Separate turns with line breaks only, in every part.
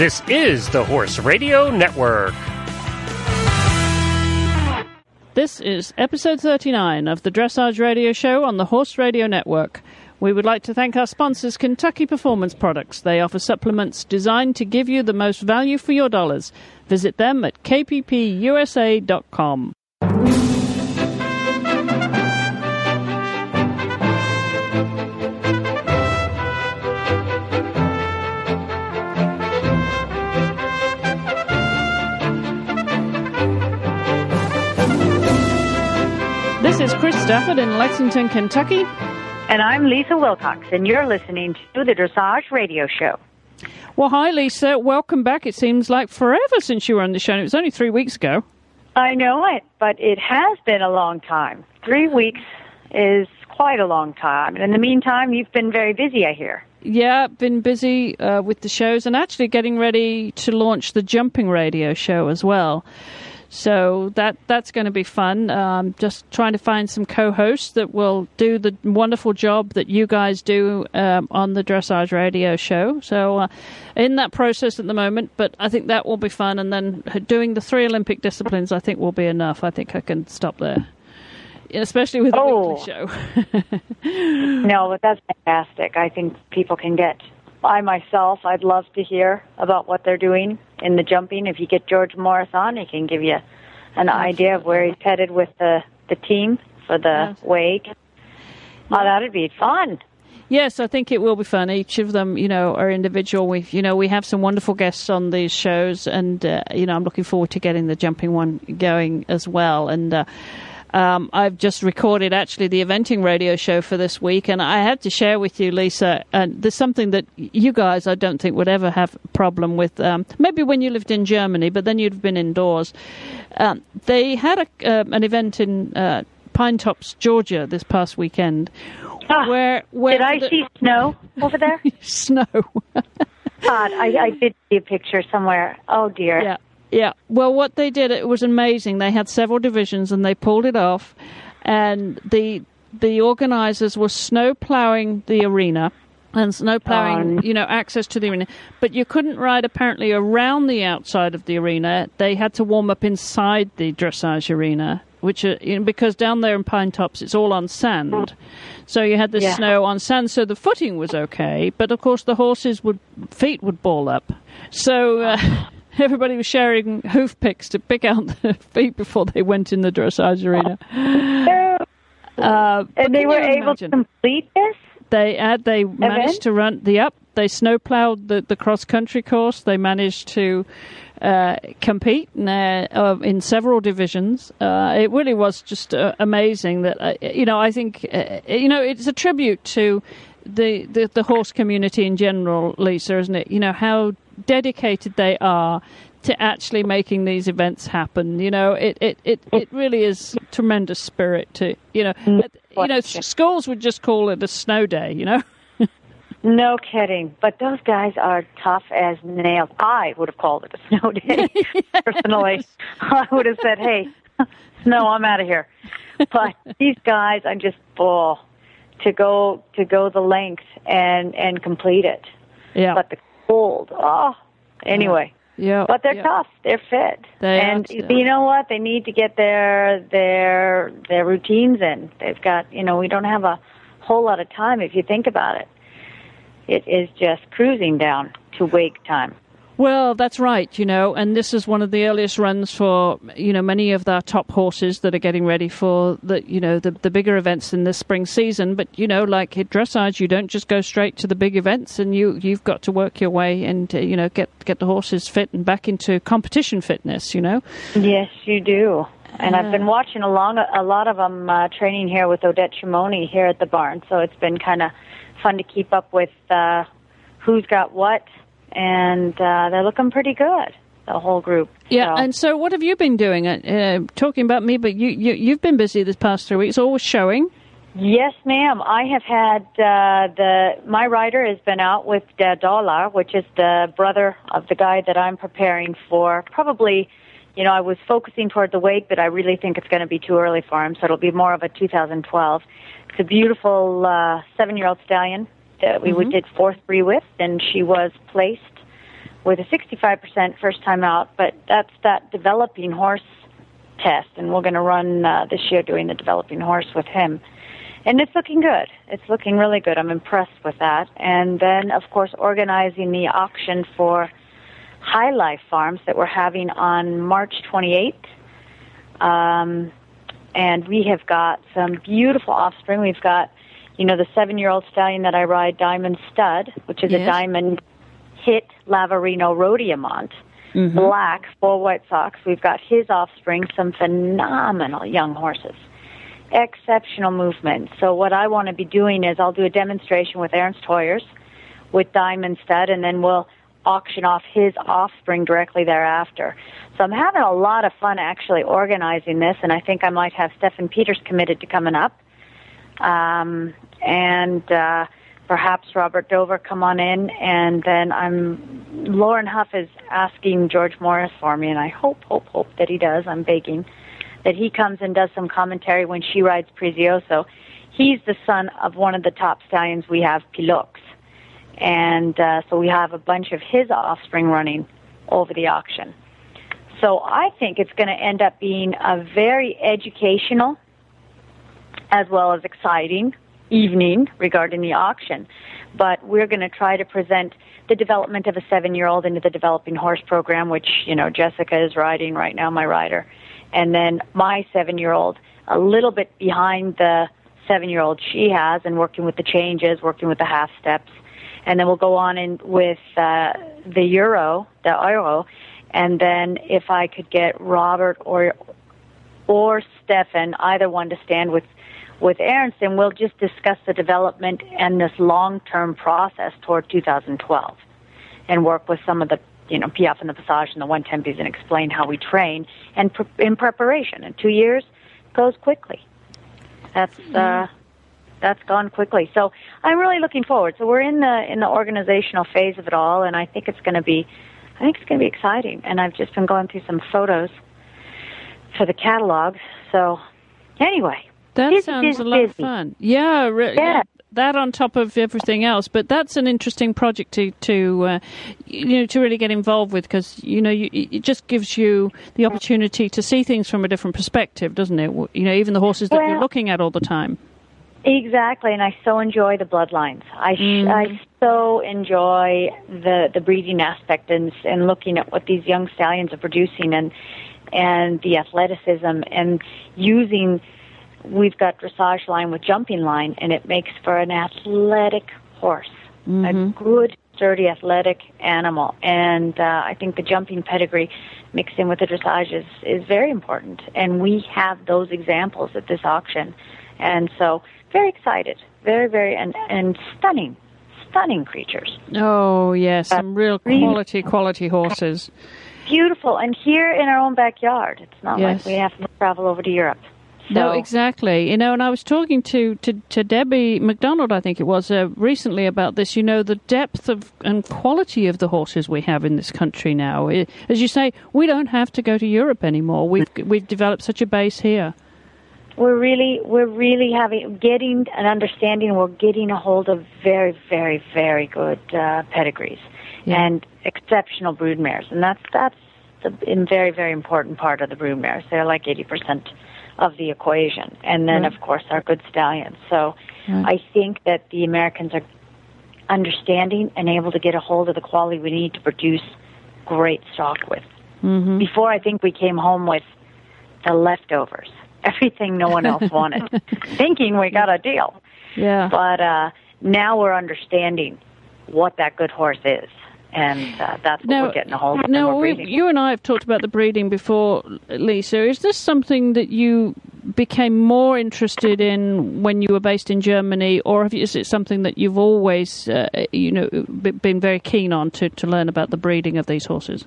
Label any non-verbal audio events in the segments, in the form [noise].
This is the Horse Radio Network.
This is episode 39 of the Dressage Radio Show on the Horse Radio Network. We would like to thank our sponsors, Kentucky Performance Products. They offer supplements designed to give you the most value for your dollars. Visit them at kppusa.com. Stafford in Lexington, Kentucky.
And I'm Lisa Wilcox, and you're listening to the Dressage Radio Show.
Well, hi, Lisa. Welcome back. It seems like forever since you were on the show. It was only three weeks ago.
I know it, but it has been a long time. Three weeks is quite a long time. And in the meantime, you've been very busy, I hear.
Yeah, been busy uh, with the shows and actually getting ready to launch the jumping radio show as well. So that that's going to be fun. Um, just trying to find some co-hosts that will do the wonderful job that you guys do um, on the Dressage Radio show. So uh, in that process at the moment, but I think that will be fun. And then doing the three Olympic disciplines, I think will be enough. I think I can stop there. Especially with the
Oh.
weekly show. [laughs]
No, but that's fantastic. I think people can get. I myself, I'd love to hear about what they're doing in the jumping. If you get George Morris on, he can give you an idea of where he's headed with the the team for the
Yes.
wake. Oh, that'd be fun.
Yes, I think it will be fun. Each of them, you know, are individual. We, you know, we have some wonderful guests on these shows, and uh, you know, I'm looking forward to getting the jumping one going as well. And uh, um, I've just recorded actually the eventing radio show for this week, and I had to share with you, Lisa. And there's something that you guys, I don't think, would ever have a problem with. Um, maybe when you lived in Germany, but then you'd have been indoors. Um, they had a, uh, an event in uh, Pine Tops, Georgia, this past weekend.
Ah,
Where, where
Did I
the-
see snow over there? [laughs]
snow.
God, I, I did see a picture somewhere. Oh dear.
yeah, yeah. Well, what they did, it was amazing. They had several divisions, and they pulled it off. And the the organizers were snow plowing the arena and snow plowing,
Oh.
you know, access to the arena. But you couldn't ride apparently around the outside of the arena. They had to warm up inside the dressage arena, which are, you know, because down there in Pine Tops it's all on sand. So you had the
Yeah.
snow on sand, so the footing was okay. But of course, the horses would feet would ball up. So. Uh, [laughs] Everybody was sharing hoof picks to pick out the [laughs] feet before they went in the dressage arena. [laughs] Uh,
and they were able to complete this?
They had they managed to run the up. They snow plowed the, the cross country course. They managed to uh, compete in, uh, uh, in several divisions. Uh, it really was just uh, amazing. That uh, you know, I think uh, you know it's a tribute to the, the the horse community in general, Lisa, isn't it? You know how dedicated they are to actually making these events happen. You know, it it, it, it really is tremendous spirit to you know. Mm. you know, schools would just call it a snow day. You know. [laughs]
No kidding. But those guys are tough as nails. I would have called it a [laughs] snow day, [laughs] personally. I would have said, hey, snow, I'm out of here. But these guys, I'm just full to go to go the length and and complete it.
Yeah.
But the cold, oh, anyway.
yeah.
But they're
yeah.
tough. They're fit.
They are
and you know what? They need to get their their their routines in. They've got you know we don't have a whole lot of time if you think about it. It is just cruising down to wake time.
Well, that's right, you know, and this is one of the earliest runs for, you know, many of our top horses that are getting ready for the, you know, the, the bigger events in the spring season. But, you know, like at dressage, you don't just go straight to the big events and you, you've got to work your way and, uh, you know, get, get the horses fit and back into competition fitness, you know.
Yes, you do. And I've been watching along a lot of them uh, training here with Odette Shimoni here at the barn. So it's been kind of fun to keep up with uh, who's got what, and uh, they're looking pretty good. The whole group.
Yeah,
So-
and so what have you been doing? Uh, uh, talking about me, but you, you, you've been busy this past three weeks, always showing.
Yes, ma'am. I have had uh, the my rider has been out with Dadola, which is the brother of the guy that I'm preparing for. Probably, you know, I was focusing toward the wake, but I really think it's going to be too early for him, so it'll be more of a 2012. It's a beautiful uh, seven-year-old stallion that we
Mhm.
did fourth three with, and she was placed with a 65% first time out, but that's that developing horse test, and we're going to run uh, this year doing the developing horse with him. And it's looking good. It's looking really good. I'm impressed with that. And then, of course, organizing the auction for High Life Farms that we're having on March 28th. Um, and we have got some beautiful offspring. We've got, you know, the seven-year-old stallion that I ride, Diamond Stud, which is
Yes.
a diamond hit Lavarino Rohdiamant,
Mhm.
black, full white socks. We've got his offspring, some phenomenal young horses. Exceptional movement. So what I want to be doing is I'll do a demonstration with Ernst Hoyos with Diamond Stud, and then we'll auction off his offspring directly thereafter. So I'm having a lot of fun actually organizing this, and I think I might have Stefan Peters committed to coming up, um, and uh, perhaps Robert Dover come on in, and then I'm Lauren Huff is asking George Morris for me, and I hope, hope, hope that he does. I'm begging that he comes and does some commentary when she rides Prezioso. He's the son of one of the top stallions we have, Pilox. and uh, so we have a bunch of his offspring running over the auction. So I think it's going to end up being a very educational as well as exciting evening regarding the auction. But we're going to try to present the development of a seven-year-old into the developing horse program, which you know Jessica is riding right now, my rider, and then my seven-year-old a little bit behind the seven-year-old she has, and working with the changes, working with the half steps. And then we'll go on in with uh, the euro, the euro, and then if I could get Robert or or Stefan, either one to stand with with Ernst, and we'll just discuss the development and this long-term process toward 2012, and work with some of the you know Piaffe and the Passage and the one tempies and explain how we train and pre- in preparation. And two years goes quickly. That's uh, that's gone quickly. So I'm really looking forward. So we're in the in the organizational phase of it all, and I think it's going to be, I think it's going to be exciting. And I've just been going through some photos for the catalog. So anyway,
That
Busy,
sounds a lot of fun. Yeah, re-
Yeah.
That on top of everything else, but that's an interesting project to to uh, you know to really get involved with because you know you, it just gives you the opportunity to see things from a different perspective, doesn't it? You know, even the horses that you're looking at all the time.
Exactly, and I so enjoy the bloodlines. I sh-
Mhm.
I so enjoy the the breeding aspect and and looking at what these young stallions are producing and and the athleticism and using. We've got dressage line with jumping line, and it makes for an athletic horse, a good, sturdy, athletic animal. And uh, I think the jumping pedigree mixed in with the dressage is is very important. And we have those examples at this auction, and so very excited, very very and and stunning, stunning creatures,
Oh yes, some real quality quality horses.
beautiful, and here in our own backyard. It's not
Yes.
like we have to travel over to Europe.
No, exactly. You know, and I was talking to, to, to Debbie McDonald, I think it was, uh, recently about this. You know, the depth of and quality of the horses we have in this country now. I- As you say, we don't have to go to Europe anymore. We've we've developed such a base here.
we're really we're really having getting an understanding we're getting a hold of very very very good uh, pedigrees
Yeah.
and exceptional broodmares and that's that's the in very very important part of the broodmares they're like 80% of the equation and then
Right.
of course our good stallions so
Right.
i think that the americans are understanding and able to get a hold of the quality we need to produce great stock with
hmm
before I think we came home with the leftovers, [laughs] everything no one else wanted, [laughs] thinking we got a deal.
Yeah.
But uh, now we're understanding what that good horse is, and uh, that's what
Now-
we're getting a hold of.
Now, we, you and I have talked about the breeding before, Lisa. Is this something that you became more interested in when you were based in Germany, or have you, is it something that you've always, uh, you know, been very keen on to, to learn about the breeding of these horses?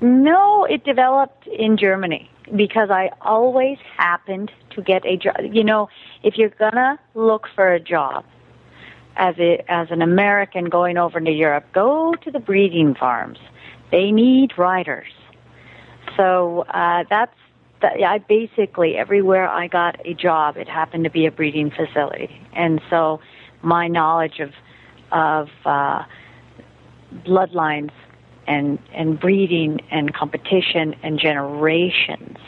No, it developed in Germany because I always happened to get a job. You know, if you're gonna look for a job as a as an American going over to Europe, go to the breeding farms. They need riders. So uh, that's that. I basically everywhere I got a job, it happened to be a breeding facility, and so my knowledge of of uh, bloodlines and and breeding and competition and generations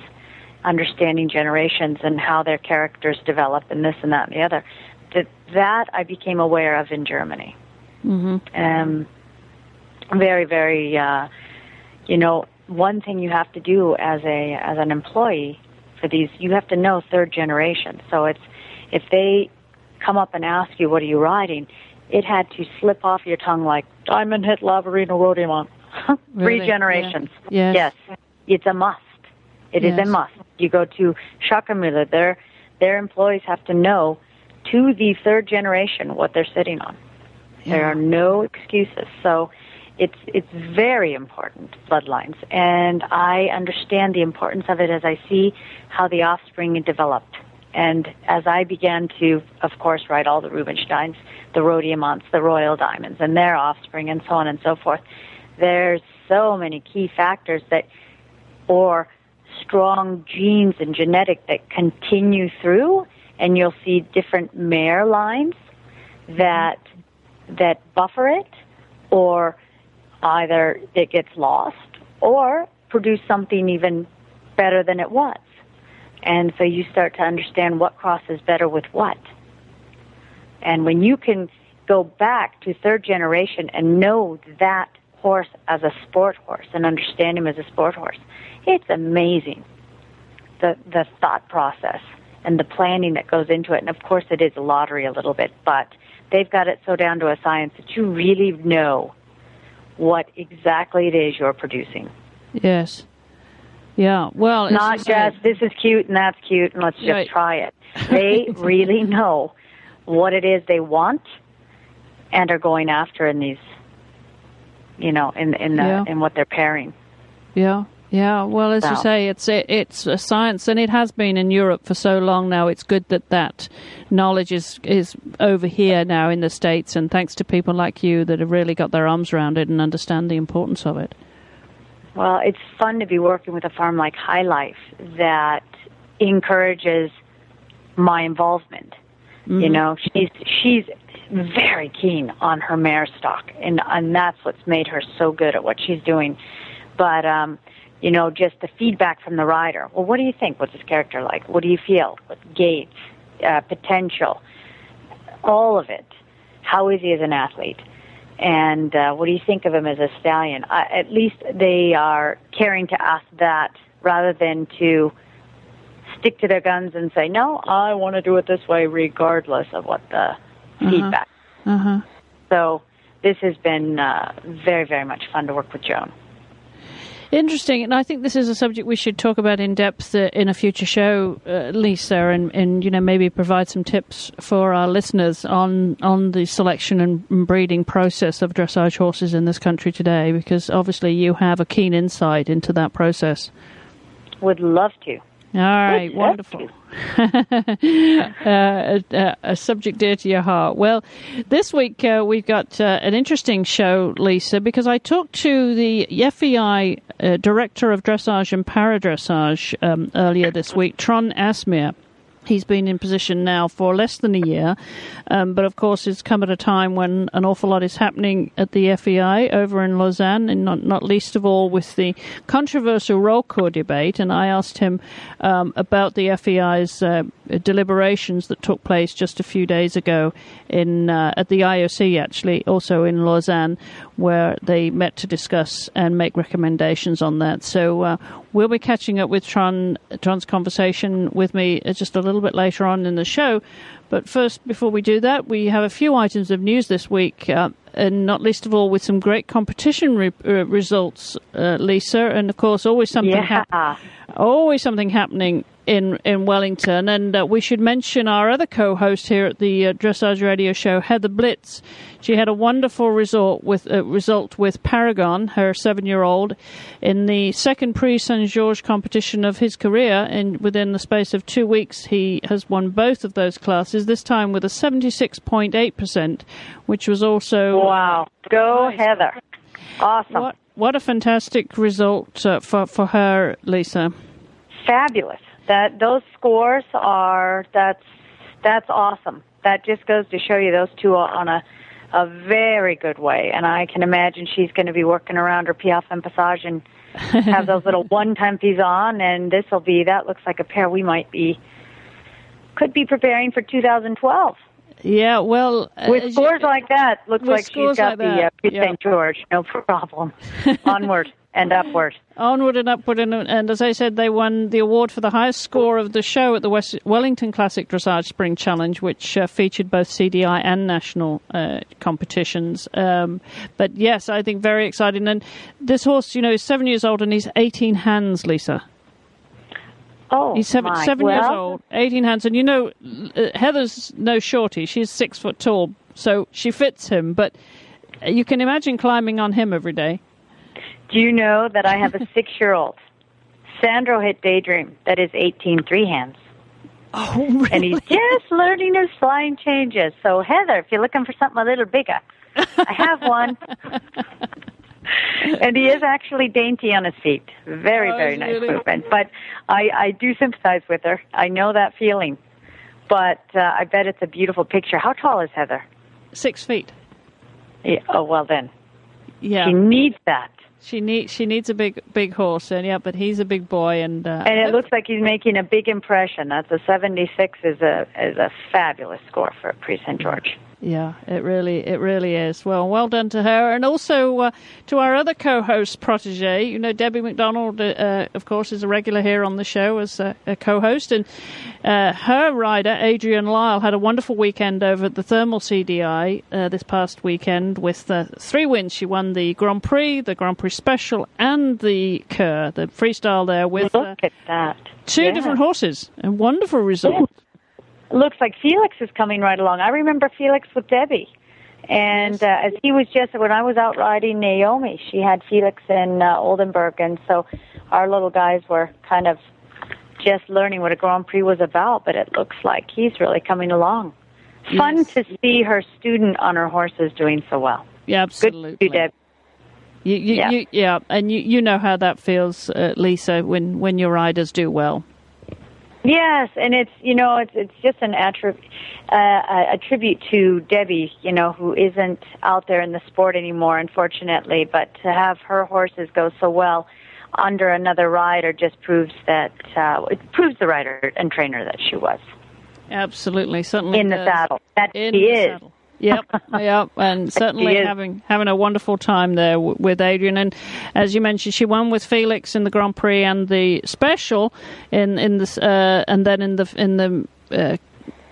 understanding generations and how their characters develop and this and that and the other that that I became aware of in Germany
Mm-hmm.
um very very uh you know one thing you have to do as a as an employee for these you have to know third generation so it's if they come up and ask you what are you riding it had to slip off your tongue like diamond hit lavarino rhodamont [laughs] three
Really?
generations
Yeah. Yes.
yes it's a must It is
Yes.
a must you go to Schockemöhle their their employees have to know to the third generation what they're sitting on there are no excuses. So it's it's very important bloodlines, and I understand the importance of it as I see how the offspring developed. And as I began to, of course, write all the Rubinsteins, the Rohdiamants, the Royal Diamonds, and their offspring, and so on and so forth, there's so many key factors that, or strong genes and genetic that continue through, and you'll see different mare lines that that buffer it, or either it gets lost, or produce something even better than it was. And so you start to understand what crosses better with what. And when you can go back to third generation and know that horse as a sport horse and understand him as a sport horse, it's amazing the the thought process and the planning that goes into it. And of course, it is a lottery a little bit, but they've got it so down to a science that you really know what exactly it is you're producing.
Yes. Yeah. Well,
Not just this is cute and that's cute and let's just
Right.
try it. [laughs] They really know what it is they want and are going after in these, you know, in in the
Yeah.
in what they're pairing.
Yeah, yeah. Well, as you say, it's it, it's a science, and it has been in Europe for so long now. It's good that that knowledge is is over here now in the states, and thanks to people like you that have really got their arms around it and understand the importance of it.
Well, it's fun to be working with a farm like High Life that encourages my involvement. You know, she's she's very keen on her mare stock, and and that's what's made her so good at what she's doing. But um, you know, just the feedback from the rider. Well, what do you think? What's his character like? What do you feel? What gaits, uh, potential, all of it. How is he as an athlete? And uh, what do you think of him as a stallion? Uh, at least they are caring to ask that rather than to stick to their guns and say, no, I want to do it this way regardless of what the feedback.
Uh huh.
So this has been uh, very, very much fun to work with Joan.
Interesting, and I think this is a subject we should talk about in depth uh, in a future show, uh, Lisa, and, and you know maybe provide some tips for our listeners on on the selection and breeding process of dressage horses in this country today, because obviously you have a keen insight into that process.
Would love to.
All right, wonderful. [laughs] uh, a, a subject dear to your heart. Well, this week uh, we've got uh, an interesting show, Lisa, because I talked to the FEI uh, Director of Dressage and Paradressage um, earlier this week, Trond Asmyr. He's been in position now for less than a year, um, but of course it's come at a time when an awful lot is happening at the FEI over in Lausanne, and not, not least of all with the controversial Rollkur debate. And I asked him um, about the FEI's uh, deliberations that took place just a few days ago in uh, at the IOC, actually, also in Lausanne, where they met to discuss and make recommendations on that. So uh, we'll be catching up with Trond Trond's conversation with me uh, just a little bit later on in the show. But first, before we do that, we have a few items of news this week, uh, and not least of all with some great competition re- uh, results, uh, Lisa, and of course, always something
Yeah.
always something happening in in Wellington. And uh, we should mention our other co-host here at the uh, Dressage Radio Show, Heather Blitz. She had a wonderful result with uh, result with Paragon, her seven-year-old, in the second Prix Saint Georges competition of his career. And within the space of two weeks, he has won both of those classes. This time with a seventy-six point eight percent, which was also
Wow. Go,
Nice.
Heather. Awesome.
what what a fantastic result uh, for for her, Lisa.
Fabulous. That those scores are that's that's awesome. That just goes to show you those two are on a a very good way. And I can imagine she's going to be working around her Piaffe and Passage and have those little [laughs] one-time fees on. And this will be, that looks like a pair we might be, could be preparing for 2012.
Yeah, well,
with scores you, like that, looks like she's got
like
the uh,
yeah.
St. George. No problem. [laughs] Onward and upward.
Onward and upward, and, and, as I said, they won the award for the highest score of the show at the West Wellington Classic Dressage Spring Challenge, which uh, featured both CDI and national uh, competitions. Um, but yes, I think very exciting. And this horse, you know, is seven years old and he's 18 hands, Lisa.
Oh,
he's seven, seven
well,
years old, 18 hands, and you know, uh, Heather's no shorty. She's six foot tall, so she fits him. But you can imagine climbing on him every day.
Do you know that I have a [laughs] six year old? Sandro hit Daydream that is 18 three hands.
Oh, really?
And he's just learning his flying changes. So, Heather, if you're looking for something a little bigger, I have one. [laughs] and he is actually dainty on his feet. Very,
oh,
very nice
really?
movement. But I, I do sympathize with her. I know that feeling. But uh, I bet it's a beautiful picture. How tall is Heather?
Six feet.
Yeah, oh, well then.
Yeah.
She needs that.
She needs she needs a big big horse, and yeah, but he's a big boy, and uh,
and it looks like he's making a big impression. That's a seventy six is a is a fabulous score for Prix St George.
Yeah, it really, it really is. Well, well done to her, and also uh, to our other co-host protege. You know, Debbie McDonald, uh, of course, is a regular here on the show as a, a co-host, and uh, her rider Adrienne Lyle had a wonderful weekend over at the Thermal CDI uh, this past weekend with uh, three wins. She won the Grand Prix, the Grand Prix Special, and the Kür, the freestyle there with uh,
look at that
two
yeah.
different horses. A wonderful result.
Looks like Felix is coming right along. I remember Felix with Debbie. And uh, as he was just when I was out riding Naomi, she had Felix in uh, Oldenburg, and so our little guys were kind of just learning what a Grand Prix was about. But it looks like he's really coming along. Fun
Yes.
to see her student on her horses doing so well.
Yeah,
Good
absolutely.
Debbie.
You, you,
Yeah.
You, yeah, and you, you know how that feels, uh, Lisa, when, when your riders do well.
Yes, and it's you know it's it's just an attribute uh, a tribute to Debbie, you know, who isn't out there in the sport anymore, unfortunately. But to have her horses go so well under another rider just proves that uh, it proves the rider and trainer that she was
Absolutely, certainly
in the
does.
saddle. That
In
she is.
saddle. Yep, yep, and [laughs] certainly having having a wonderful time there w- with Adrian. And as you mentioned, she won with Felix in the Grand Prix and the Special in in this, uh, and then in the in the. Uh,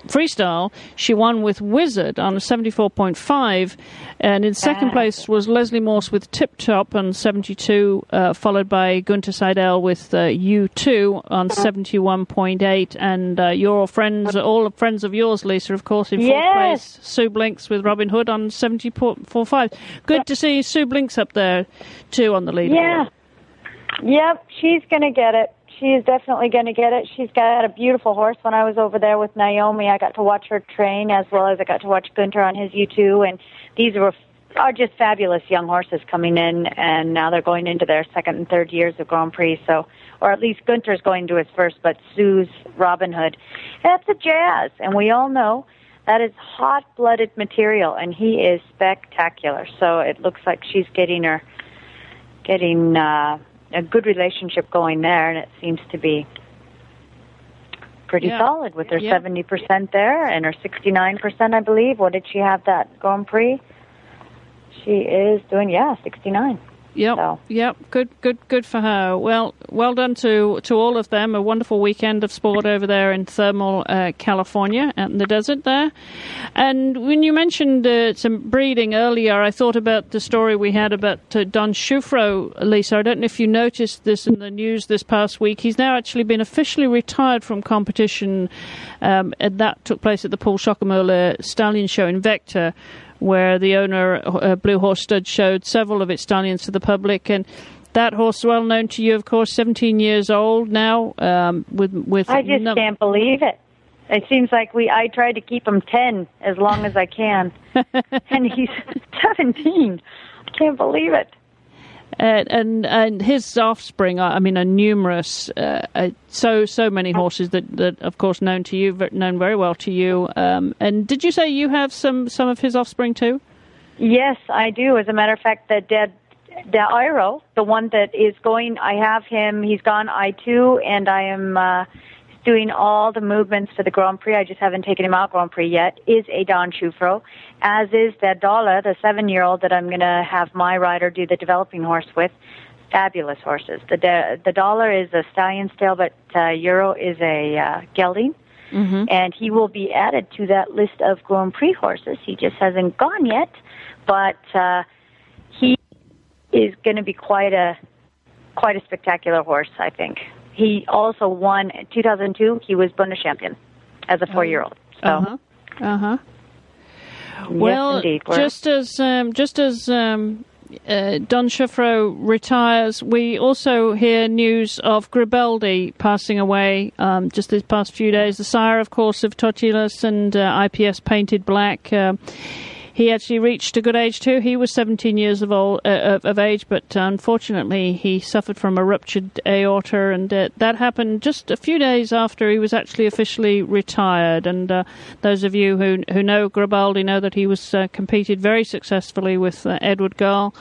Freestyle, she won with Wizard on a 74.5, and in second
Ah.
place was Leslie Morse with Tip Top on 72, uh, followed by Gunter Seidel with uh, U2 on 71.8, and uh, your friends, all friends of yours, Lisa, of course, in fourth
Yes.
place, Sue Blinks with Robin Hood on 70.45. Good to see Sue Blinks up there too on the leaderboard.
Yeah. Yep, she's going to get it. She's definitely going to get it. She's got a beautiful horse. When I was over there with Naomi, I got to watch her train as well as I got to watch Gunter on his U2. And these were are just fabulous young horses coming in, and now they're going into their second and third years of Grand Prix. So, or at least Gunter's going to his first, but Sue's Robin Hood. That's a jazz, and we all know that is hot-blooded material, and he is spectacular. So it looks like she's getting her getting uh, a good relationship going there, and it seems to be pretty
Yeah.
solid with her
Yeah.
seventy percent there and her sixty nine percent, I believe. What did she have that Grand Prix? She is doing yeah sixty nine.
Yep,
So-
yep, good, good, good for her. Well, well done to to all of them. A wonderful weekend of sport over there in thermal uh, California, out in the desert there. And when you mentioned uh, some breeding earlier, I thought about the story we had about uh, Don Schufro, Lisa. I don't know if you noticed this in the news this past week. He's now actually been officially retired from competition, um, and that took place at the Paul Schockemöhle Stallion Show in Vechta where the owner, uh, Blue Horse Stud, showed several of its stallions to the public. And that horse, well known to you, of course, 17 years old now. Um, with with
I just
no-
can't believe it. It seems like we I try to keep him ten as long as I can, [laughs] and he's seventeen. I can't believe it.
And, and and his offspring, I mean, are numerous. Uh, uh, so so many horses that, that, of course, known to you, known very well to you. Um, and did you say you have some some of his offspring too?
Yes, I do. As a matter of fact, the dead the Iro, the one that is going, I have him. He's gone I two, and I am uh, doing all the movements for the Grand Prix. I just haven't taken him out Grand Prix yet. Is a Don Schufro, as is the Dollar, the seven year old that I'm going to have my rider do the developing horse with. Fabulous horses. The the Dollar is a stallion stale, but uh, Euro is a uh, gelding.
Mm-hmm.
And he will be added to that list of Grand Prix horses. He just hasn't gone yet, but uh, he is going to be quite a quite a spectacular horse. I think he also won 2002. He was Bundes champion as a four year old. So.
Uh-huh. Uh-huh.
Yes,
Well,
indeed.
Just as um, just as um, uh, Don Schufro retires, we also hear news of Gribaldi passing away um, just these past few days. The sire, of course, of Totilas and uh, IPS Painted Black. Um he actually reached a good age too. He was 17 years of old uh, of, age, but unfortunately he suffered from a ruptured aorta, and uh, that happened just a few days after he was actually officially retired. And uh, those of you who who know Gribaldi know that he was uh, competed very successfully with uh, Edward Gal.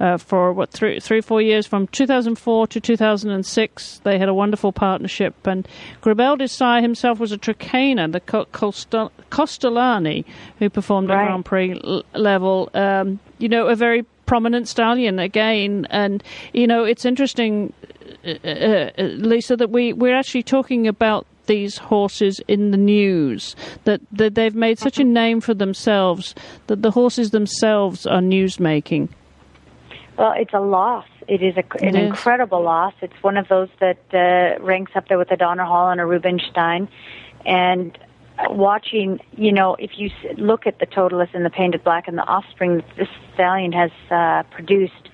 Uh, for what three, three, four years from 2004 to 2006, they had a wonderful partnership. And Gribaldi's sire himself was a Trakehner, the Co- Costa- Kostolany, who performed
Right.
at Grand Prix l- level. Um, you know, a very prominent stallion again. And you know, it's interesting, uh, uh, uh, Lisa, that we we're actually talking about these horses in the news that, that they've made such a name for themselves that the horses themselves are news making.
Well, it's a loss. It is a, an
It is.
incredible loss. It's one of those that uh, ranks up there with a Donnerhall and a Rubinstein. And watching, you know, if you look at the Totilas and the Painted Black and the offspring that this stallion has uh, produced,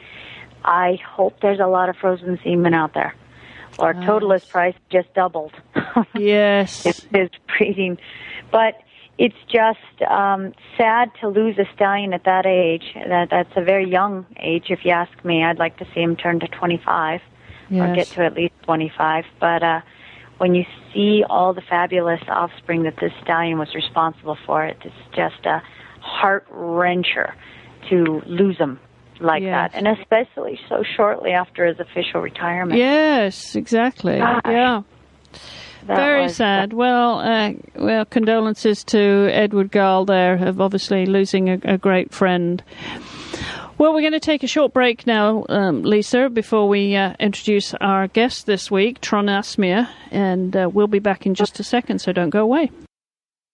I hope there's a lot of frozen semen out there. Or Totilas price just doubled. [laughs]
Yes.
his, his breeding. But it's just um, sad to lose a stallion at that age. That that's a very young age, if you ask me. I'd like to see him turn to 25 or get to at least 25. But uh, when you see all the fabulous offspring that this stallion was responsible for, it's just a heart wrencher to lose him like
Yes.
that, and especially so shortly after his official retirement.
Yes, exactly.
Gosh.
Yeah.
That
Very
was,
sad. Well, uh, well, condolences to Edward Gal there of obviously losing a, a great friend. Well, we're going to take a short break now, um, Lisa, before we uh, introduce our guest this week, Trond Asmyr, and uh, we'll be back in just a second, so don't go away.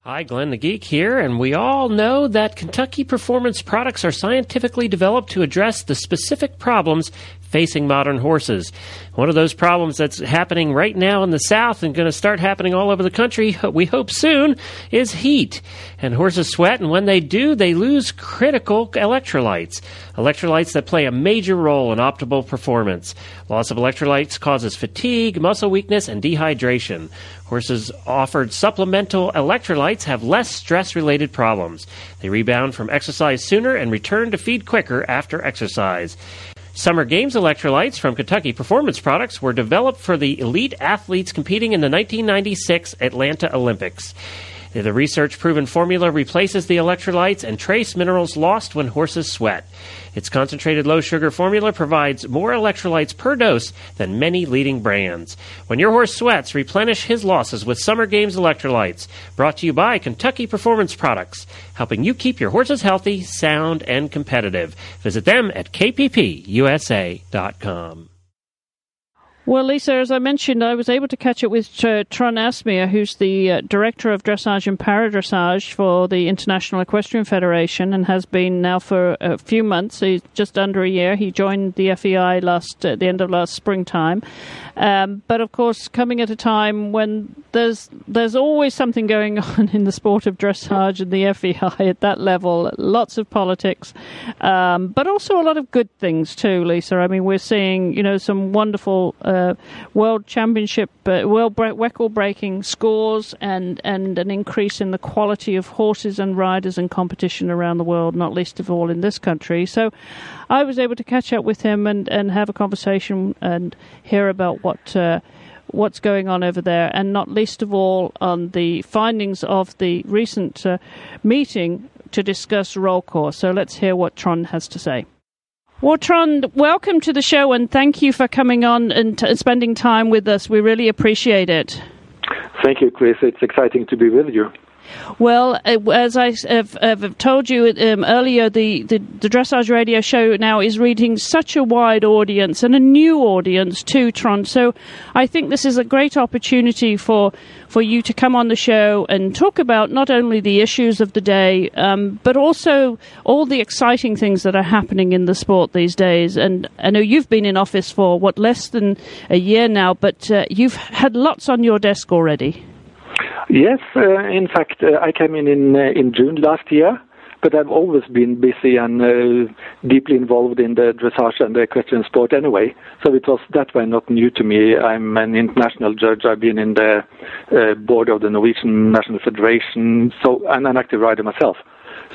Hi, Glenn the Geek here, and we all know that Kentucky Performance products are scientifically developed to address the specific problems facing modern horses. One of those problems that's happening right now in the South and going to start happening all over the country, we hope soon, is heat. And horses sweat, and when they do, they lose critical electrolytes. Electrolytes that play a major role in optimal performance. Loss of electrolytes causes fatigue, muscle weakness, and dehydration. Horses offered supplemental electrolytes have less stress related problems. They rebound from exercise sooner and return to feed quicker after exercise. Summer Games electrolytes from Kentucky Performance Products were developed for the elite athletes competing in the 1996 Atlanta Olympics. The research proven formula replaces the electrolytes and trace minerals lost when horses sweat. Its concentrated low sugar formula provides more electrolytes per dose than many leading brands. When your horse sweats, replenish his losses with Summer Games electrolytes. Brought to you by Kentucky Performance Products, helping you keep your horses healthy, sound, and competitive. Visit them at kppusa.com.
Well, Lisa, as I mentioned, I was able to catch up with uh, Trond Asmyr, who's the uh, director of dressage and paradressage for the International Equestrian Federation, and has been now for a few months. He's just under a year. He joined the FEI last at the end of last springtime, um, but of course, coming at a time when there's there's always something going [laughs] on in the sport of dressage and the FEI at that level. Lots of politics, um, but also a lot of good things too, Lisa. I mean, we're seeing you know some wonderful uh, world championship, uh, world record breaking scores, and and an increase in the quality of horses and riders and competition around the world, not least of all in this country. So. I was able to catch up with him and, and have a conversation and hear about what uh, what's going on over there, and not least of all on the findings of the recent uh, meeting to discuss Rollkur. So let's hear what Trond has to say. Well, Trond, welcome to the show and thank you for coming on and t- spending time with us. We really appreciate it.
Thank you, Chris. It's exciting to be with you.
Well, uh, as I have, told you um, earlier, the, the, the, Dressage Radio show now is reaching such a wide audience and a new audience too, Trond. So I think this is a great opportunity for, for you to come on the show and talk about not only the issues of the day, um, but also all the exciting things that are happening in the sport these days. And I know you've been in office for, what, less than a year now, but uh, you've had lots on your desk already.
Yes, uh, in fact, uh, I came in in, uh, in June last year, but I've always been busy and uh, deeply involved in the dressage and the equestrian sport anyway. So it was that way not new to me. I'm an international judge. I've been in the uh, board of the Norwegian National Federation, so I'm an active rider myself.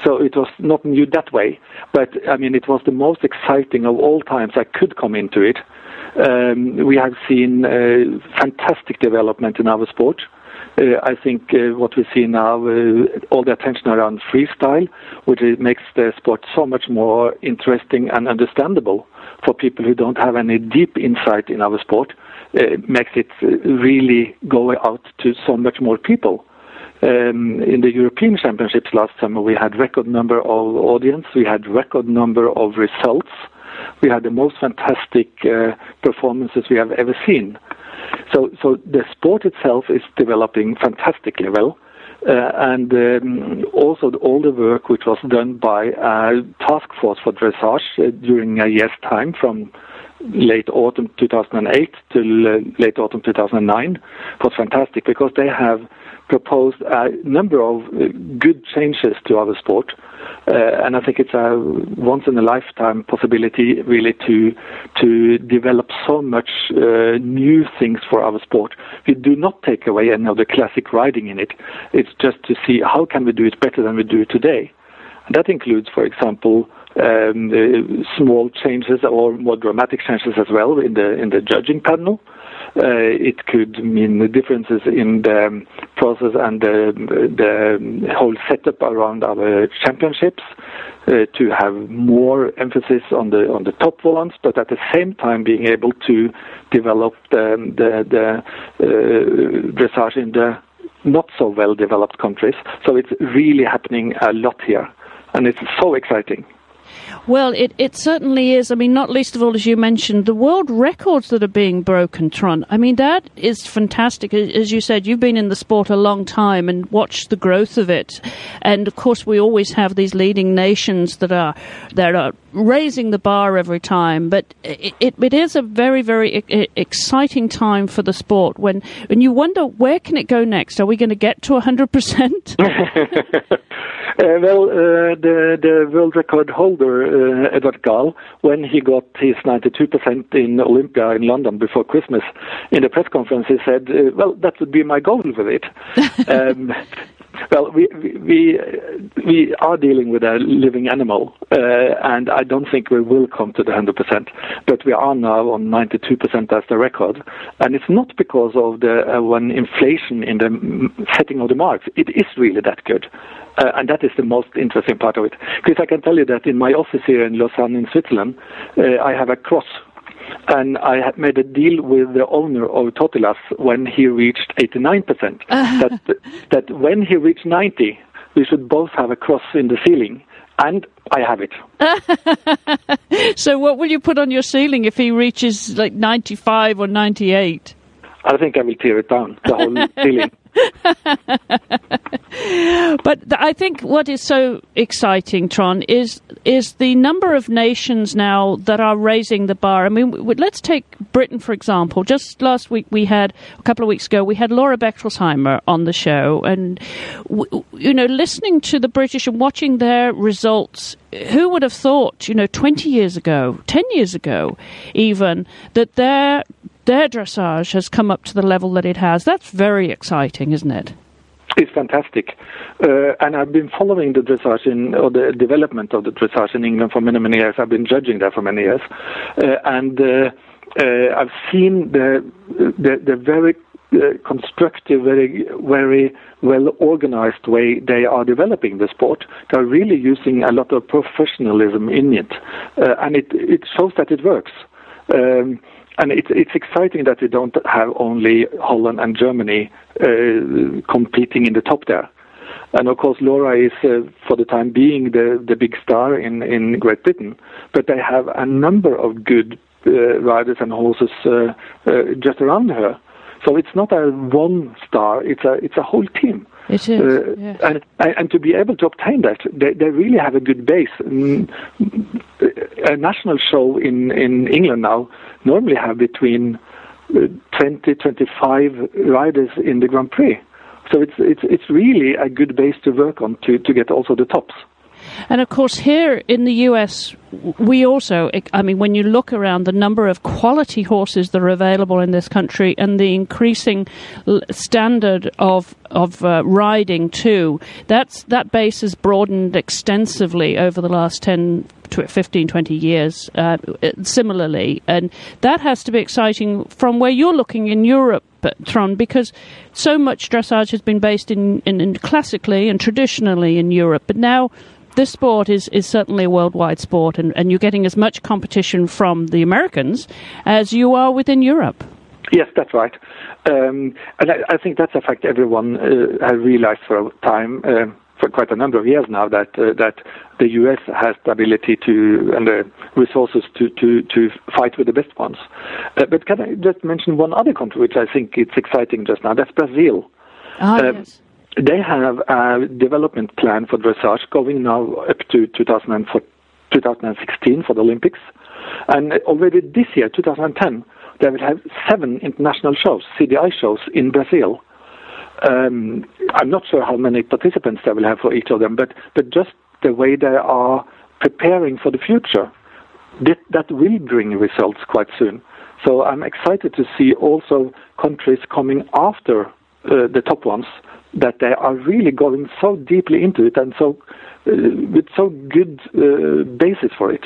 So it was not new that way, but I mean it was the most exciting of all times I could come into it. Um, we have seen uh, fantastic development in our sport. Uh, I think uh, what we see now, uh, all the attention around freestyle, which makes the sport so much more interesting and understandable for people who don't have any deep insight in our sport, makes it really go out to so much more people. Um, in the European Championships last summer, we had record number of audience, we had record number of results, we had the most fantastic uh, performances we have ever seen. So, so the sport itself is developing fantastically well. Uh, and um, also all the work which was done by a task force for dressage uh, during a year's time from late autumn 2008 till uh, late autumn 2009 was fantastic because they have proposed a number of uh, good changes to our sport uh, and I think it's a once in a lifetime possibility, really, to to develop so much uh, new things for our sport. We do not take away any of the classic riding in it. It's just to see how can we do it better than we do today. And that includes, for example, um, small changes or more dramatic changes as well in the in the judging panel. Uh, it could mean differences in the process and the, the whole setup around our championships. Uh, to have more emphasis on the on the top ones, but at the same time being able to develop the the, the uh, dressage in the not so well developed countries. So it's really happening a lot here, and it's so exciting.
Well, it, it certainly is. I mean, not least of all, as you mentioned, the world records that are being broken, Trond. I mean, that is fantastic. As you said, you've been in the sport a long time and watched the growth of it. And of course, we always have these leading nations that are that are raising the bar every time. But it, it, it is a very, very exciting time for the sport when, when you wonder where can it go next? Are we going to get to 100%? [laughs] [laughs]
Uh, well, uh, the the world record holder uh, Edvard Gal, when he got his 92% in Olympia in London before Christmas, in the press conference he said, uh, "Well, that would be my goal with it." [laughs] um, well, we we we are dealing with a living animal, uh, and I don't think we will come to the 100%. But we are now on 92% as the record, and it's not because of the uh, one inflation in the setting of the marks. It is really that good. Uh, and that is the most interesting part of it. Because I can tell you that in my office here in Lausanne in Switzerland, uh, I have a cross. And I had made a deal with the owner of Totilas when he reached 89%. [laughs] that, that when he reached 90, we should both have a cross in the ceiling. And I have
it. [laughs] so, what will you put on your ceiling if he reaches like 95 or 98?
I think I will tear it down, the whole [laughs] ceiling. [laughs]
but I think what is so exciting, Trond, is is the number of nations now that are raising the bar. I mean, let's take Britain for example. Just last week we had a couple of weeks ago we had Laura Bechtolsheimer on the show, and you know, listening to the British and watching their results. Who would have thought, you know, 20 years ago, 10 years ago, even, that their their dressage has come up to the level that it has. That's very exciting, isn't it?
It's fantastic, uh, and I've been following the dressage in, or the development of the dressage in England for many, many years. I've been judging there for many years, uh, and uh, uh I've seen the, the, the very uh, constructive, very, very well organized way they are developing the sport. They're really using a lot of professionalism in it, uh, and it, it shows that it works. Um, and it's it's exciting that we don't have only Holland and Germany uh, competing in the top there. And of course, Laura is, uh, for the time being, the, the big star in, in Great Britain. But they have a number of good uh, riders and horses uh, uh, just around her. So it's not a one star; it's a it's a whole team.
It is,
Uh,
yes.
and, and and to be able to obtain that, they, they really have a good base. A national show in, in England now normally have between uh, 20, 25 riders in the Grand Prix. So it's it's it's really a good base to work on to, to get also the tops.
And of course, here in the US, we also, I mean, when you look around the number of quality horses that are available in this country and the increasing standard of of uh, riding too, that's that base has broadened extensively over the last 10, tw- 15, 20 years. Uh, similarly, and that has to be exciting from where you're looking in Europe. Trond, because so much dressage has been based in, in, in classically and traditionally in Europe, but now this sport is, is certainly a worldwide sport, and, and you're getting as much competition from the Americans as you are within Europe.
Yes, that's right. Um, and I, I think that's a fact everyone uh, has realized for a time, uh, for quite a number of years now, that uh, that the U.S. has the ability to and the resources to, to, to fight with the best ones. Uh, but can I just mention one other country which I think it's exciting just now? That's Brazil.
Ah,
Um,
yes.
They have a development plan for dressage going now up to 2004, 2016 for the Olympics. And already this year, 2010, they will have seven international shows, CDI shows in Brazil. Um, I'm not sure how many participants they will have for each of them, but, but just the way they are preparing for the future, that, that will bring results quite soon. So I'm excited to see also countries coming after uh, the top ones that they are really going so deeply into it and so uh, with so good uh, basis for it.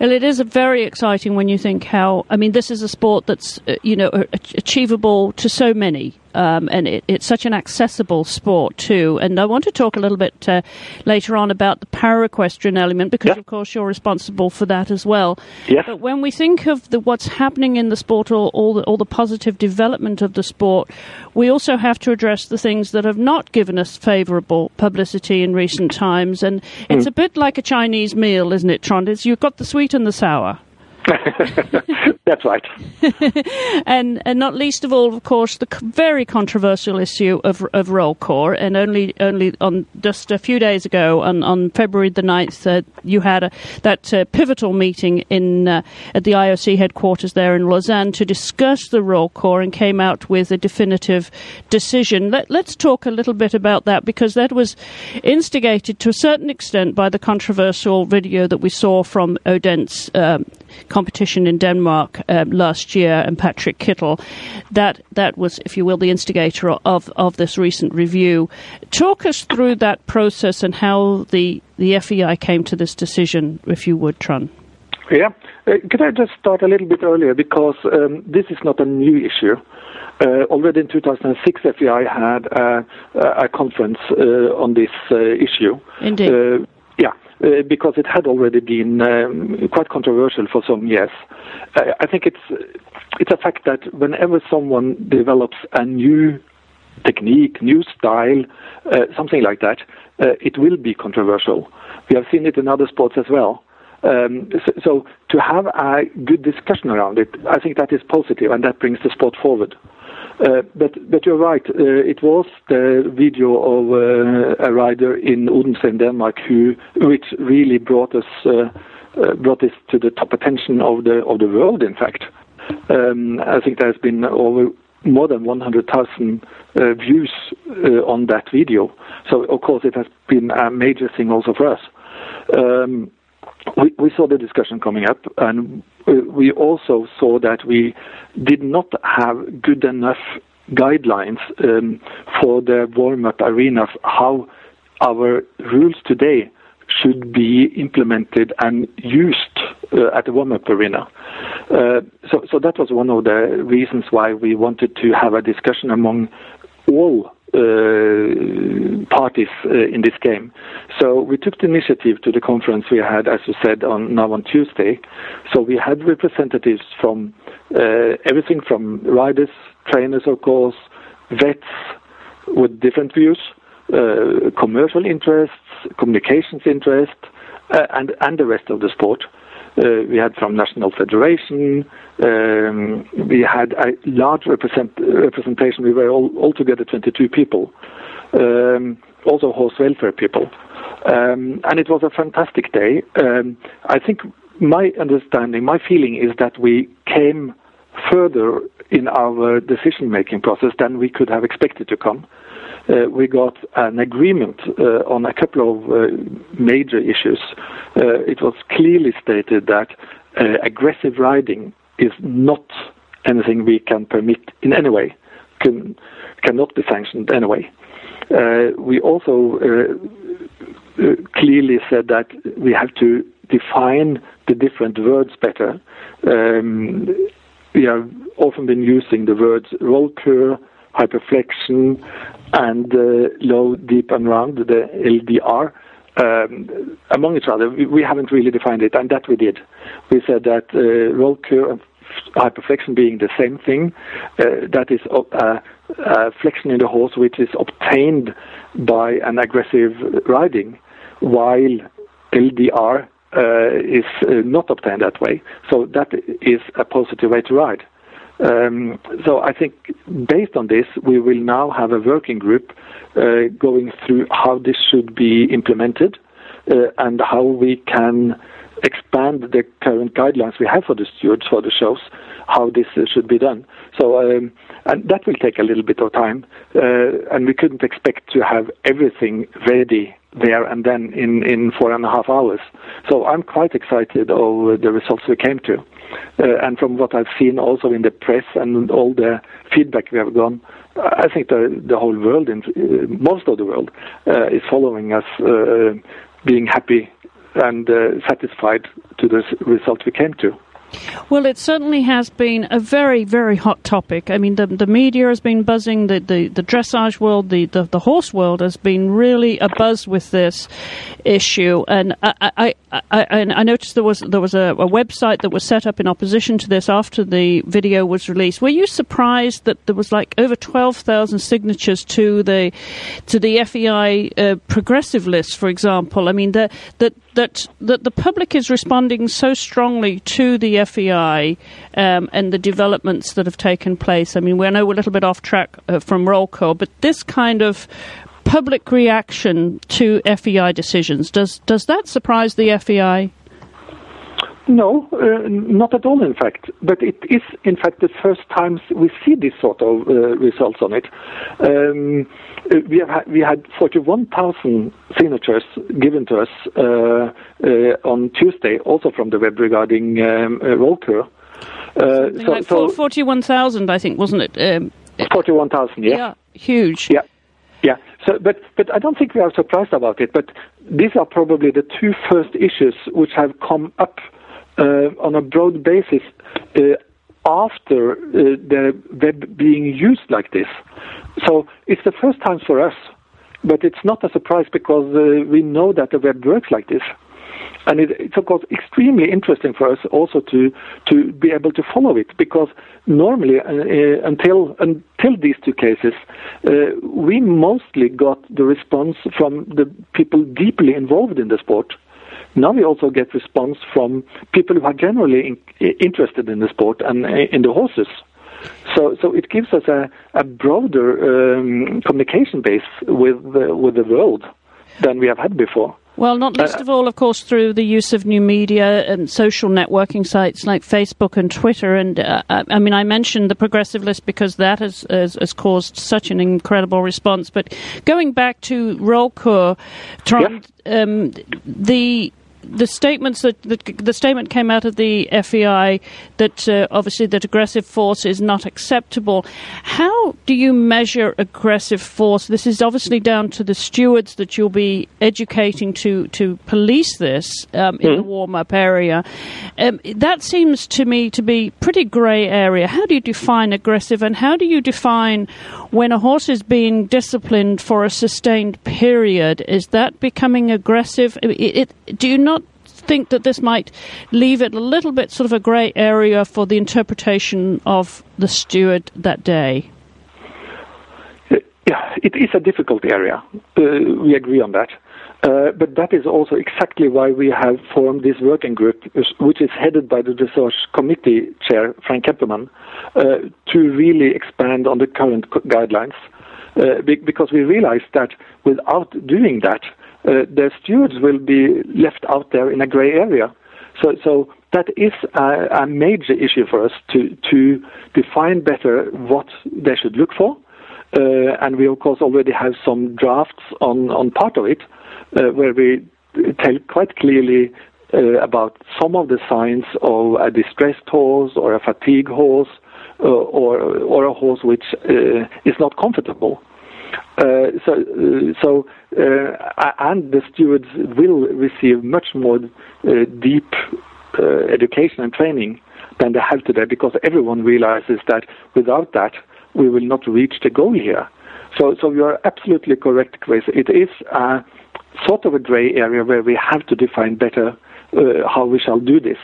Well, it is very exciting when you think how. I mean, this is a sport that's uh, you know achievable to so many, um, and it, it's such an accessible sport too. And I want to talk a little bit uh, later on about the para equestrian element because,
Yeah.
of course, you're responsible for that as well.
Yes.
But when we think of the, what's happening in the sport, or all the, all the positive development of the sport, we also have to address the things that have not given us favourable publicity in recent times. And it's a bit like a Chinese meal, isn't it, Trond? It's, you've got the sweet and the sour. [laughs]
That's right. [laughs]
and and not least of all, of course, the very controversial issue of of Rollkur. And only only on just a few days ago, on, on February the 9th, uh, you had a, that uh, pivotal meeting in uh, at the IOC headquarters there in Lausanne to discuss the Rollkur and came out with a definitive decision. Let, let's talk a little bit about that because that was instigated to a certain extent by the controversial video that we saw from Odense. Um, competition in Denmark um, last year, and Patrik Kittel. That that was, if you will, the instigator of of this recent review. Talk us through that process and how the the FEI came to this decision, if you would, Trond.
Yeah. Uh, could I just start a little bit earlier because um, this is not a new issue. Uh, already in 2006, FEI had uh, a conference uh, on this uh, issue.
Indeed.
Uh, because it had already been um, quite controversial for some years. Uh, I think it's it's a fact that whenever someone develops a new technique, new style, uh, something like that, uh, it will be controversial. We have seen it in other sports as well. Um, so, so to have a good discussion around it, I think that is positive and that brings the sport forward. Uh, but but you're right. Uh, it was the video of uh, a rider in Odense in Denmark who, which really brought us uh, uh, brought this to the top attention of the of the world. In fact, um, I think there has been over more than 100,000 uh, views on that video. So of course it has been a major thing also for us. Um, we, we saw the discussion coming up, and we also saw that we did not have good enough guidelines um, for the warm-up arena how our rules today should be implemented and used uh, at the warm-up arena. Uh, so, so that was one of the reasons why we wanted to have a discussion among all uh, parties uh, in this game. So we took the initiative to the conference we had, as you said, on now on Tuesday. So we had representatives from uh, everything from riders, trainers, of course, vets with different views, uh, commercial interests, communications interests, uh, and and the rest of the sport. Uh, we had from National Federation. Um, we had a large represent, representation. We were all altogether 22 people. Um, also horse welfare people. Um, and it was a fantastic day. Um, I think my understanding, my feeling is that we came further in our decision making process than we could have expected to come. Uh, we got an agreement uh, on a couple of uh, major issues. Uh, it was clearly stated that uh, aggressive riding is not anything we can permit in any way, can, cannot be sanctioned anyway. Uh, we also clearly said that we have to define the different words better. Um, we have often been using the words Rollkur, hyperflexion, and uh, low, deep, and round, the LDR, um, among each other. We, we, haven't really defined it, and that we did. We said that uh, Rollkur and hyperflexion being the same thing, uh, that is uh, flexion in the horse which is obtained by an aggressive riding, while LDR uh, is uh, not obtained that way. So that is a positive way to ride. Um, so I think based on this, we will now have a working group uh, going through how this should be implemented uh, and how we can expand the current guidelines we have for the stewards for the shows, how this uh, should be done. So, um, and that will take a little bit of time, uh, and we couldn't expect to have everything ready there and then in, in four and a half hours. So I'm quite excited of the results we came to. Uh, and from what I've seen also in the press and all the feedback we have gotten, I think the, the whole world, in, uh, most of the world, uh, is following us, uh, being happy and uh, satisfied to the result we came to.
Well, it certainly has been a very, very hot topic. I mean, the, the media has been buzzing, the, the, the dressage world, the, the, the horse world has been really a buzz with this issue. And I, I, I, I noticed there was there was a, a, website that was set up in opposition to this after the video was released. Were you surprised that there was like over twelve thousand signatures to the to the FEI uh, progressive list, for example? I mean, that that that that the public is responding so strongly to the FEI um, and the developments that have taken place. I mean, we know we're a little bit off track uh, from Rollkur, but this kind of public reaction to FEI decisions does does that surprise the FEI?
No, uh, not at all, in fact. But it is, in fact, the first times we see this sort of uh, results on it. Um, uh, we have had, we had 41,000 signatures given to us uh, uh, on Tuesday, also from the web regarding um, uh, Rollkur.
Uh, so, like so 41,000, I think, wasn't it? Um,
41,000, yeah.
Yeah, huge.
Yeah. Yeah, so, but, but I don't think we are surprised about it. But these are probably the two first issues which have come up uh, on a broad basis uh, after uh, the web being used like this. So it's the first time for us, but it's not a surprise because uh, we know that the web works like this. And it, it's of course extremely interesting for us also to to be able to follow it because normally uh, uh, until until these two cases, uh, we mostly got the response from the people deeply involved in the sport. Now we also get response from people who are generally in, interested in the sport and uh, in the horses. So, so it gives us a, a broader um, communication base with the, with the world than we have had before.
Well, not least uh, of all, of course, through the use of new media and social networking sites like Facebook and Twitter. And uh, I mean, I mentioned the progressive list because that has, has, has, caused such an incredible response. But going back to Roll Trond, yeah. um, the the statements that, that the statement came out of the FEI that uh, obviously that aggressive force is not acceptable. How do you measure aggressive force? This is obviously down to the stewards that you'll be educating to to police this um, in mm. the hmm. warm up area. Um, that seems to me to be pretty grey area. How do you define aggressive, and how do you define when a horse is being disciplined for a sustained period? Is that becoming aggressive? It, it, do you not think that this might leave it a little bit sort of a grey area for the interpretation of the steward that day?
Yeah, it is a difficult area. Uh, we agree on that. Uh, but that is also exactly why we have formed this working group, which is headed by the Dressage Committee Chair, Frank Kemperman, uh, to really expand on the current guidelines. Uh, because we realize that without doing that, uh, the stewards will be left out there in a gray area. So, so that is a, a, major issue for us to, to define better what they should look for. Uh, and we, of course, already have some drafts on, on part of it uh, where we tell quite clearly uh, about some of the signs of a distressed horse or a fatigue horse uh, or, or a horse which uh, is not comfortable. Uh, so, uh, so uh, and the stewards will receive much more deep education and training than they have today because everyone realizes that without that we will not reach the goal here. So, so you are absolutely correct, Chris. It is a sort of a grey area where we have to define better uh, how we shall do this.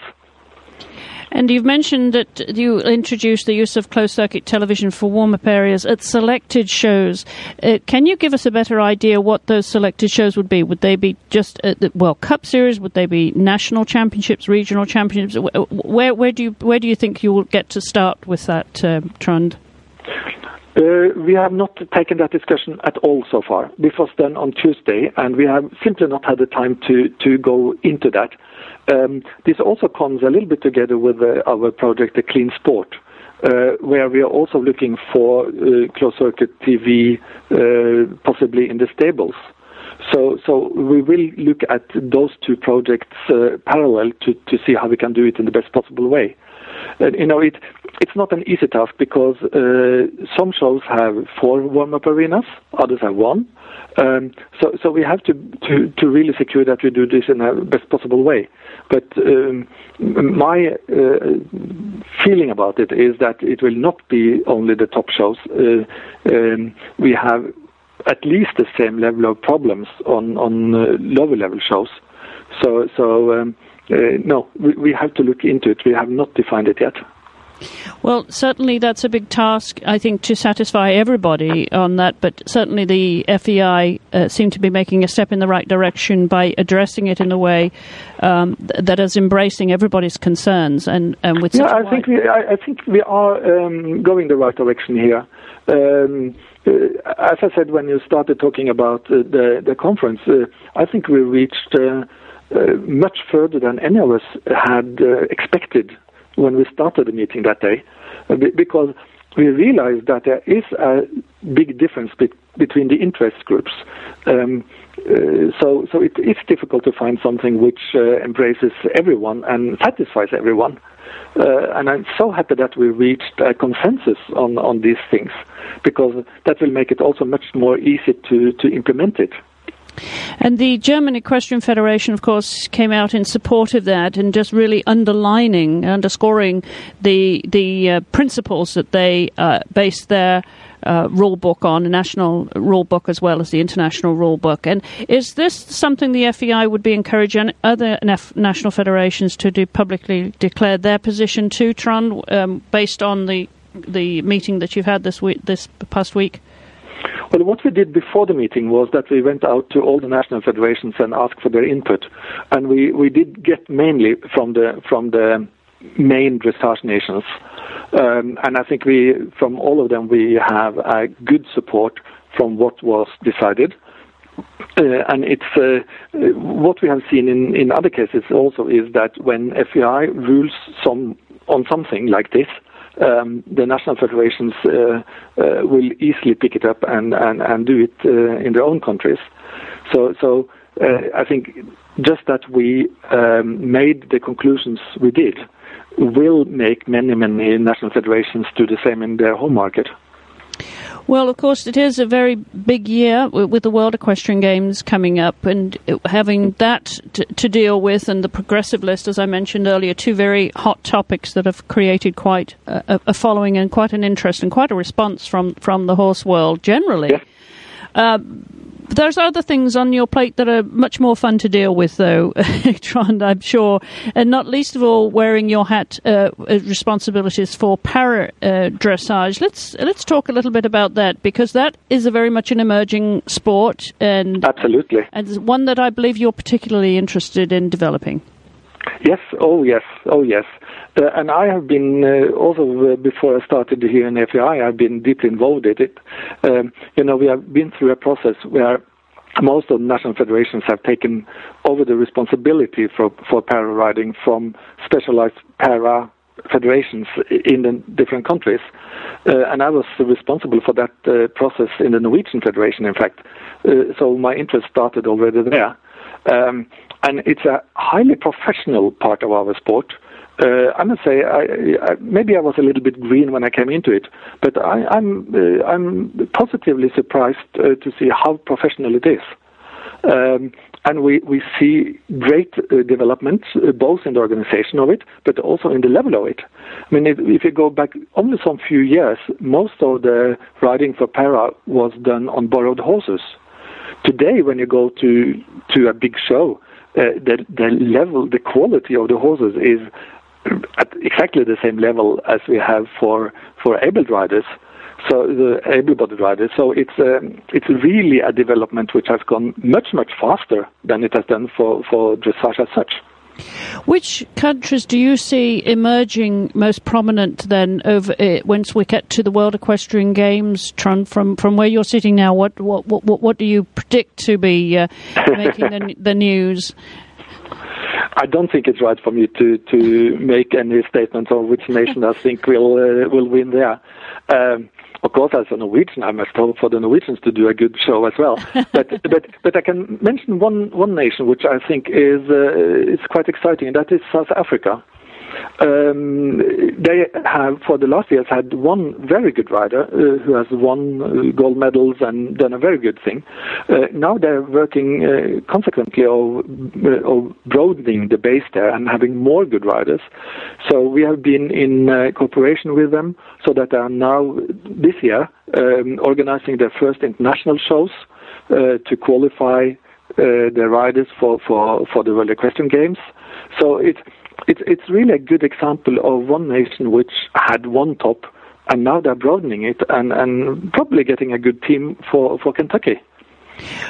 And you've mentioned that you introduced the use of closed circuit television for warm up areas at selected shows. Uh, can you give us a better idea what those selected shows would be? Would they be just at the World Cup Series? Would they be national championships, regional championships? Where, where do you where do you think you will get to start with that uh, Trond?
Uh, we have not taken that discussion at all so far. This was done on Tuesday, and we have simply not had the time to, to go into that. Um, this also comes a little bit together with uh, our project, The Clean Sport, uh, where we are also looking for uh, closed circuit TV, uh, possibly in the stables. So, so we will look at those two projects uh, parallel to, to see how we can do it in the best possible way. And, you know, it it's not an easy task because uh, some shows have four warm-up arenas, others have one. Um, so, so we have to, to, to really secure that we do this in the best possible way. But um, my uh, feeling about it is that it will not be only the top shows. Uh, um, we have at least the same level of problems on on uh, lower level shows. So, so um, uh, no, we, we have to look into it. We have not defined it yet.
Well, certainly that's a big task, I think, to satisfy everybody on that. But certainly the FEI uh, seem to be making a step in the right direction by addressing it in a way um, th- that is embracing everybody's concerns. And, and with
yeah, I think we, I, I, think we are um, going the right direction here. Um, uh, as I said when you started talking about uh, the the conference, uh, I think we reached. Uh, uh, much further than any of us had uh, expected when we started the meeting that day, uh, because we realized that there is a big difference be- between the interest groups. Um, uh, so, so it is difficult to find something which uh, embraces everyone and satisfies everyone. Uh, and I'm so happy that we reached a consensus on, on these things, because that will make it also much more easy to, to implement it.
And the German Equestrian Federation, of course, came out in support of that and just really underlining, underscoring the the uh, principles that they uh, based their uh, rule book on, a national rule book as well as the international rule book. And is this something the FEI would be encouraging other national federations to do publicly declare their position to, Trond, um, based on the the meeting that you've had this week, this past week?
Well, what we did before the meeting was that we went out to all the national federations and asked for their input, and we, we did get mainly from the from the main dressage nations, um, and I think we from all of them we have a good support from what was decided. Uh, and it's uh, what we have seen in, in other cases also is that when FEI rules some on something like this, um, the national federations uh, uh, will easily pick it up and, and, and do it uh, in their own countries. So, so I think just that we um, made the conclusions we did will make many, many national federations do the same in their home market.
Well, of course, it is a very big year with the World Equestrian Games coming up, and having that to, to, deal with, and the progressive list, as I mentioned earlier, two very hot topics that have created quite a, a following and quite an interest and quite a response from, from the horse world generally.
Yeah.
Uh, there's other things on your plate that are much more fun to deal with, though, [laughs] Trond, I'm sure. And not least of all, wearing your hat uh, uh, responsibilities for para uh, dressage. Let's let's talk a little bit about that because that is a very much an emerging sport, and
absolutely,
and one that I believe you're particularly interested in developing.
Yes, oh yes, oh yes. Uh, and I have been uh, also uh, before I started here in FEI, I've been deeply involved in it. Um, you know, we have been through a process where most of the national federations have taken over the responsibility for for para riding from specialized para federations in the different countries. Uh, and I was responsible for that uh, process in the Norwegian Federation, in fact. Uh, so my interest started already there. Um, and it's a highly professional part of our sport. Uh, I must say, I, I, maybe I was a little bit green when I came into it, but I, am I'm, uh, I'm positively surprised uh, to see how professional it is. Um, and we, we see great uh, development uh, both in the organization of it, but also in the level of it. I mean, if, if you go back only some few years, most of the riding for para was done on borrowed horses. Today, when you go to to a big show, uh, the the level, the quality of the horses is at exactly the same level as we have for for able riders. So the able-bodied riders. So it's um, it's really a development which has gone much much faster than it has done for for dressage as such.
Which countries do you see emerging most prominent then over uh, once we get to the World Equestrian Games? Trond, from from where you're sitting now, what what what, what do you predict to be uh, [laughs] making the, the news?
I don't think it's right for me to to make any statement on which nation I think will uh, will win there. Um, of course, as a Norwegian, I must hope for the Norwegians to do a good show as well. [laughs] but but but I can mention one one nation which I think is uh, is quite exciting, and that is South Africa. Um, they have, for the last years, had one very good rider uh, who has won uh, gold medals and done a very good thing. Uh, now they're working uh, consequently of, uh, of, broadening the base there and having more good riders. So we have been in uh, cooperation with them so that they are now, this year, um, organizing their first international shows to qualify the riders for, for, for the World Equestrian Games. So it's it's it's really a good example of one nation which had one top, and now they're broadening it and, and probably getting a good team for, for Kentucky.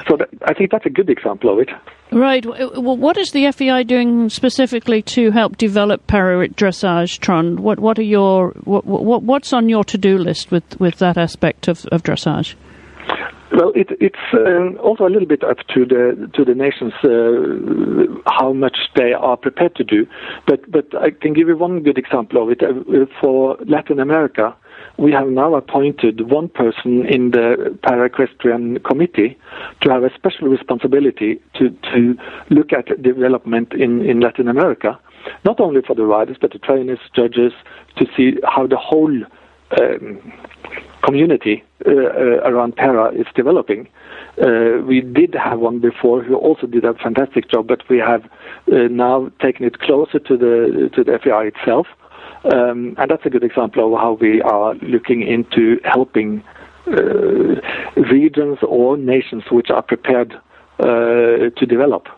So that, I think that's a good example of it.
Right. Well, what is the FEI doing specifically to help develop para dressage, Trond? What what are your what, what what's on your to do list with, with that aspect of, of dressage?
Well, it, it's um, also a little bit up to the to the nations uh, how much they are prepared to do. But but I can give you one good example of it. Uh, for Latin America, we have now appointed one person in the para-equestrian committee to have a special responsibility to to look at development in in Latin America, not only for the riders but the trainers, judges, to see how the whole um, community uh, uh, around para is developing. Uh, we did have one before who also did a fantastic job, but we have now taken it closer to the to the FEI itself, um, and that's a good example of how we are looking into helping regions or nations which are prepared to develop.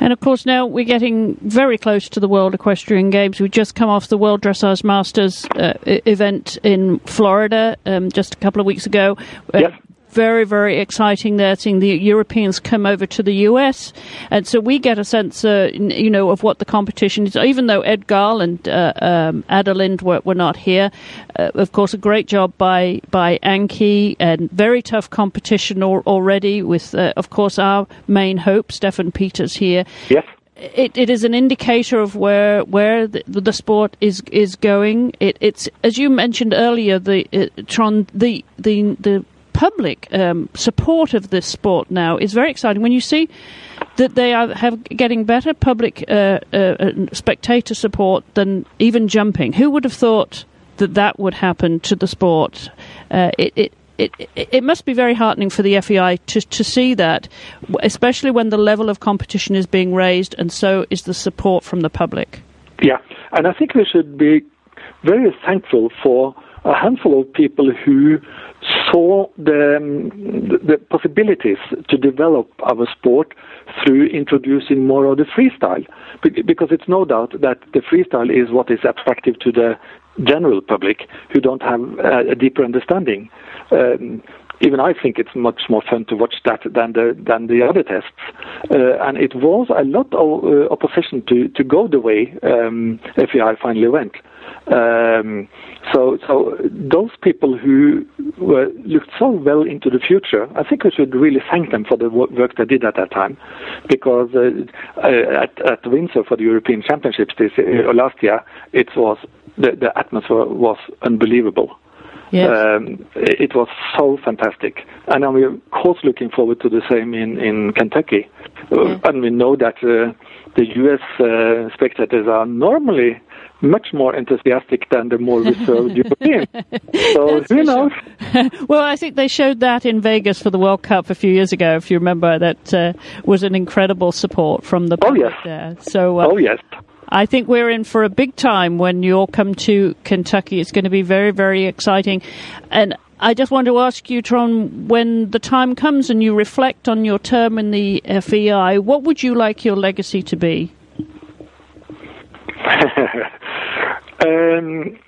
And of course, now we're getting very close to the World Equestrian Games. We've just come off the World Dressage Masters uh, event in Florida um, just a couple of weeks ago.
Uh, yes
very, very exciting there, seeing the Europeans come over to the US. And so we get a sense, uh, you know, of what the competition is. Even though Ed Gal and uh, um, Adelinde were, were not here, uh, of course, a great job by, by Anki and very tough competition al- already with, uh, of course, our main hope, Steffen Peters here.
Yes.
It, it is an indicator of where where the, the sport is is going. It, it's as you mentioned earlier, the uh, Trond the the the public um, support of this sport now is very exciting. When you see that they are have getting better public uh, uh, spectator support than even jumping. Who would have thought that that would happen to the sport? Uh, it, it it, it must be very heartening for the FEI to, to see that, especially when the level of competition is being raised and so is the support from the public.
Yeah, and I think we should be very thankful for a handful of people who saw the, the possibilities to develop our sport through introducing more of the freestyle. Because it's no doubt that the freestyle is what is attractive to the general public who don't have a deeper understanding. Um, even I think it's much more fun to watch that than the than the other tests. Uh, and it was a lot of uh, opposition to, to go the way um, FEI finally went. Um, so, so those people who were, looked so well into the future, I think we should really thank them for the work they did at that time, because uh, uh at, at Windsor for the European Championships this uh, last year, it was the, the atmosphere was unbelievable.
Yes.
Um, it was so fantastic. And we're of course looking forward to the same in, in Kentucky. Uh, and we know that uh, the U.S. Uh, spectators are normally much more enthusiastic than the more reserved Europeans. [laughs] So who knows? [laughs]
well, I think they showed that in Vegas for the World Cup a few years ago. If you remember, that uh, was an incredible support from the public
oh, yes.
there. So, uh,
oh yes.
I think we're in for a big time when you all come to Kentucky. It's going to be very, very exciting. And I just want to ask you, Trond, when the time comes and you reflect on your term in the FEI, what would you like your legacy to be? [laughs]
um,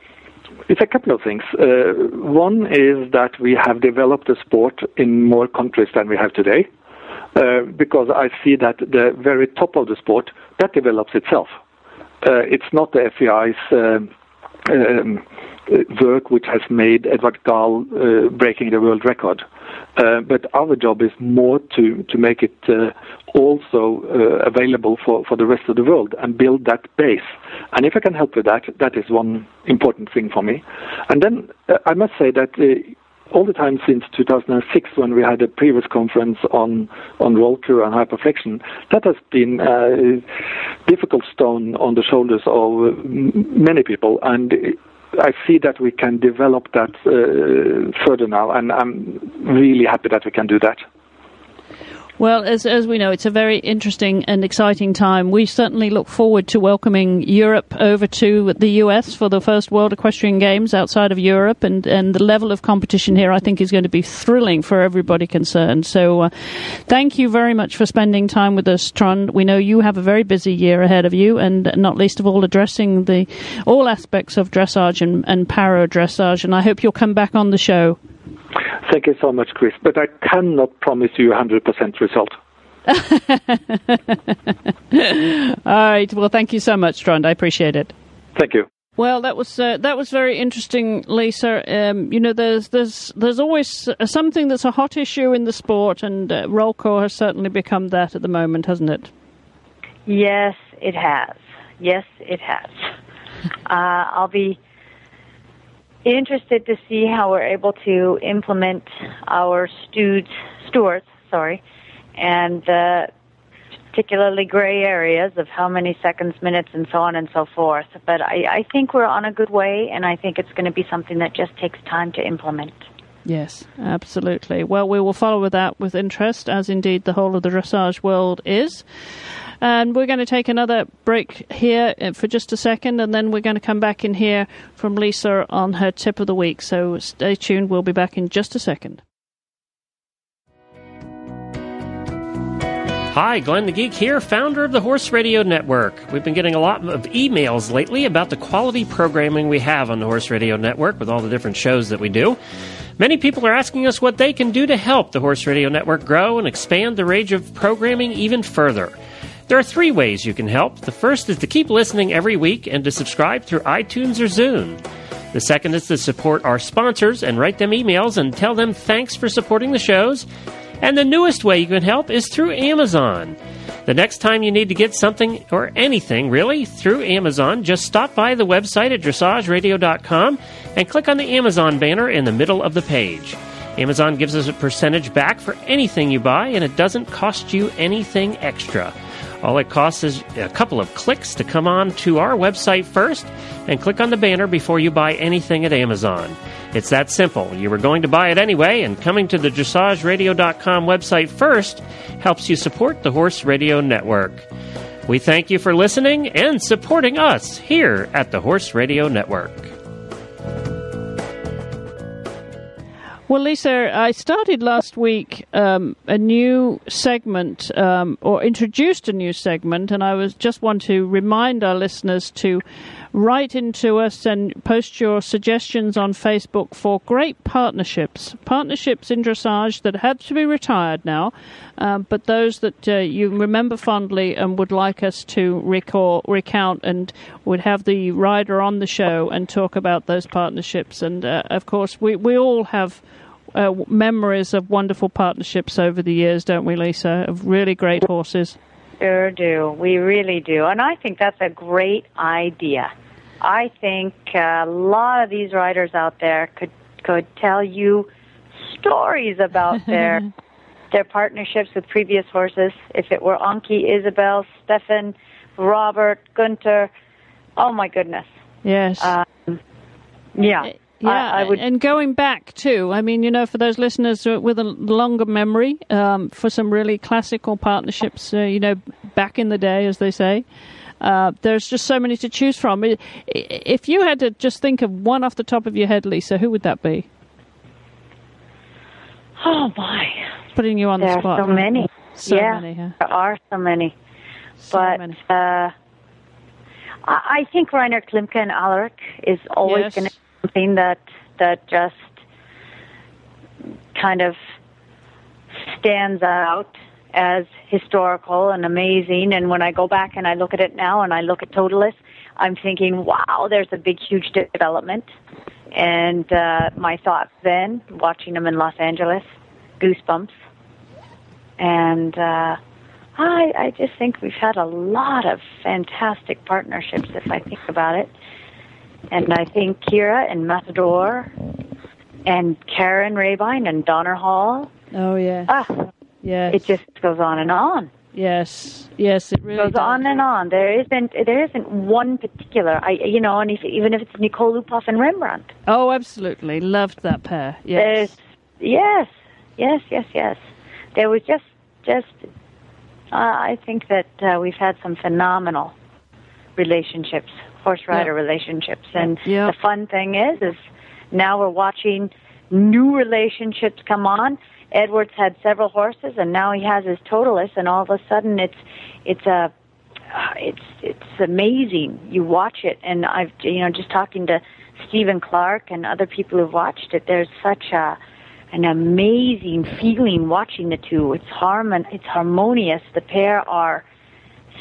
it's a couple of things. Uh, one is that we have developed the sport in more countries than we have today, uh, because I see that the very top of the sport that develops itself. Uh, it's not the FEI's um, um, work which has made Edward Gal uh, breaking the world record. Uh, but our job is more to, to make it uh, also uh, available for, for the rest of the world and build that base. And if I can help with that, that is one important thing for me. And then uh, I must say that all the time since 2006 when we had a previous conference on, on Rollkur and hyperflexion, that has been a difficult stone on the shoulders of many people. And I see that we can develop that uh, further now, and I'm really happy that we can do that.
Well, as, as we know, it's a very interesting and exciting time. We certainly look forward to welcoming Europe over to the US for the first World Equestrian Games outside of Europe, and, and the level of competition here, I think, is going to be thrilling for everybody concerned. So, uh, thank you very much for spending time with us, Trond. We know you have a very busy year ahead of you, and not least of all, addressing the all aspects of dressage and, and para dressage. And I hope you'll come back on the show.
Thank you so much, Chris. But I cannot promise you a 100% result. [laughs]
All right. Well, thank you so much, Trond. I appreciate it.
Thank you.
Well, that was uh, that was very interesting, Lisa. Um, you know, there's there's there's always uh, something that's a hot issue in the sport, and uh, Rollkur has certainly become that at the moment, hasn't it?
Yes, it has. Yes, it has. [laughs] Uh, I'll be interested to see how we're able to implement our stewards, stewards, sorry, and uh, particularly gray areas of how many seconds, minutes, and so on and so forth. But I, I think we're on a good way, and I think it's going to be something that just takes time to implement.
Yes, absolutely. Well, we will follow that with interest, as indeed the whole of the dressage world is. And we're going to take another break here uh, for just a second, and then we're going to come back in here from Lisa on her tip of the week. So stay tuned. We'll be back in just a second.
Hi, Glenn the Geek here, founder of the Horse Radio Network. We've been getting a lot of emails lately about the quality programming we have on the Horse Radio Network with all the different shows that we do. Many people are asking us what they can do to help the Horse Radio Network grow and expand the range of programming even further. There are three ways you can help. The first is to keep listening every week and to subscribe through iTunes or Zune. The second is to support our sponsors and write them emails and tell them thanks for supporting the shows. And the newest way you can help is through Amazon. The next time you need to get something or anything really through Amazon, just stop by the website at dressageradio.com and click on the Amazon banner in the middle of the page. Amazon gives us a percentage back for anything you buy, and it doesn't cost you anything extra. All it costs is a couple of clicks to come on to our website first and click on the banner before you buy anything at Amazon. It's that simple. You were going to buy it anyway, and coming to the dressageradio.com website first helps you support the Horse Radio Network. We thank you for listening and supporting us here at the Horse Radio Network.
Well, Lisa, I started last week um, a new segment, um, or introduced a new segment, and I was just want to remind our listeners to write into us and post your suggestions on Facebook for great partnerships. Partnerships in dressage that have to be retired now, um, but those that uh, you remember fondly and would like us to recall, recount and would have the rider on the show and talk about those partnerships. And uh, of course, we, we all have. Uh, memories of wonderful partnerships over the years, don't we, Lisa? Of really great horses.
Sure do. We really do. And I think that's a great idea. I think a lot of these riders out there could could tell you stories about [laughs] their their partnerships with previous horses. If it were Anki, Isabel, Steffen, Robert, Gunter, oh my goodness.
Yes.
Um, yeah.
Yeah,
I, I would,
and going back too. I mean, you know, for those listeners with a longer memory, um, for some really classical partnerships, uh, you know, back in the day, as they say, uh, there's just so many to choose from. If you had to just think of one off the top of your head, Lisa, who would that be?
Oh my!
Putting you on
there
the spot.
There are so many.
So
yeah,
many, huh?
there are so many.
So
but
many.
Uh, I think Reiner Klimke and Ahlerich is always
Yes.
going to something that that just kind of stands out as historical and amazing. And when I go back and I look at it now and I look at Totilas, I'm thinking, wow, there's a big, huge development. And uh, my thoughts then, watching them in Los Angeles, goosebumps. And uh, I, I just think we've had a lot of fantastic partnerships, if I think about it. And I think Kyra and Matador and Karin Rehbein and Donnerhall,
Oh yeah.
ah,
Yes.
it just goes on and on.
yes. Yes. It really
goes
does.
on and on. There isn't there isn't one particular. I you know, and if, even if it's Nicole Uphoff and Rembrandt,
Oh, absolutely. Loved that pair. Yes.
there's yes, yes, yes, yes. There was just just. Uh, I think that uh, we've had some phenomenal relationships, horse rider relationships, and
Yeah.
the fun thing is, is now we're watching new relationships come on. Edwards had several horses, and now he has his Totilas, and all of a sudden it's it's a uh, it's it's amazing. You watch it, and I've you know just talking to Stephen Clarke and other people who've watched it. There's such a an amazing feeling watching the two. It's harmon it's harmonious. The pair are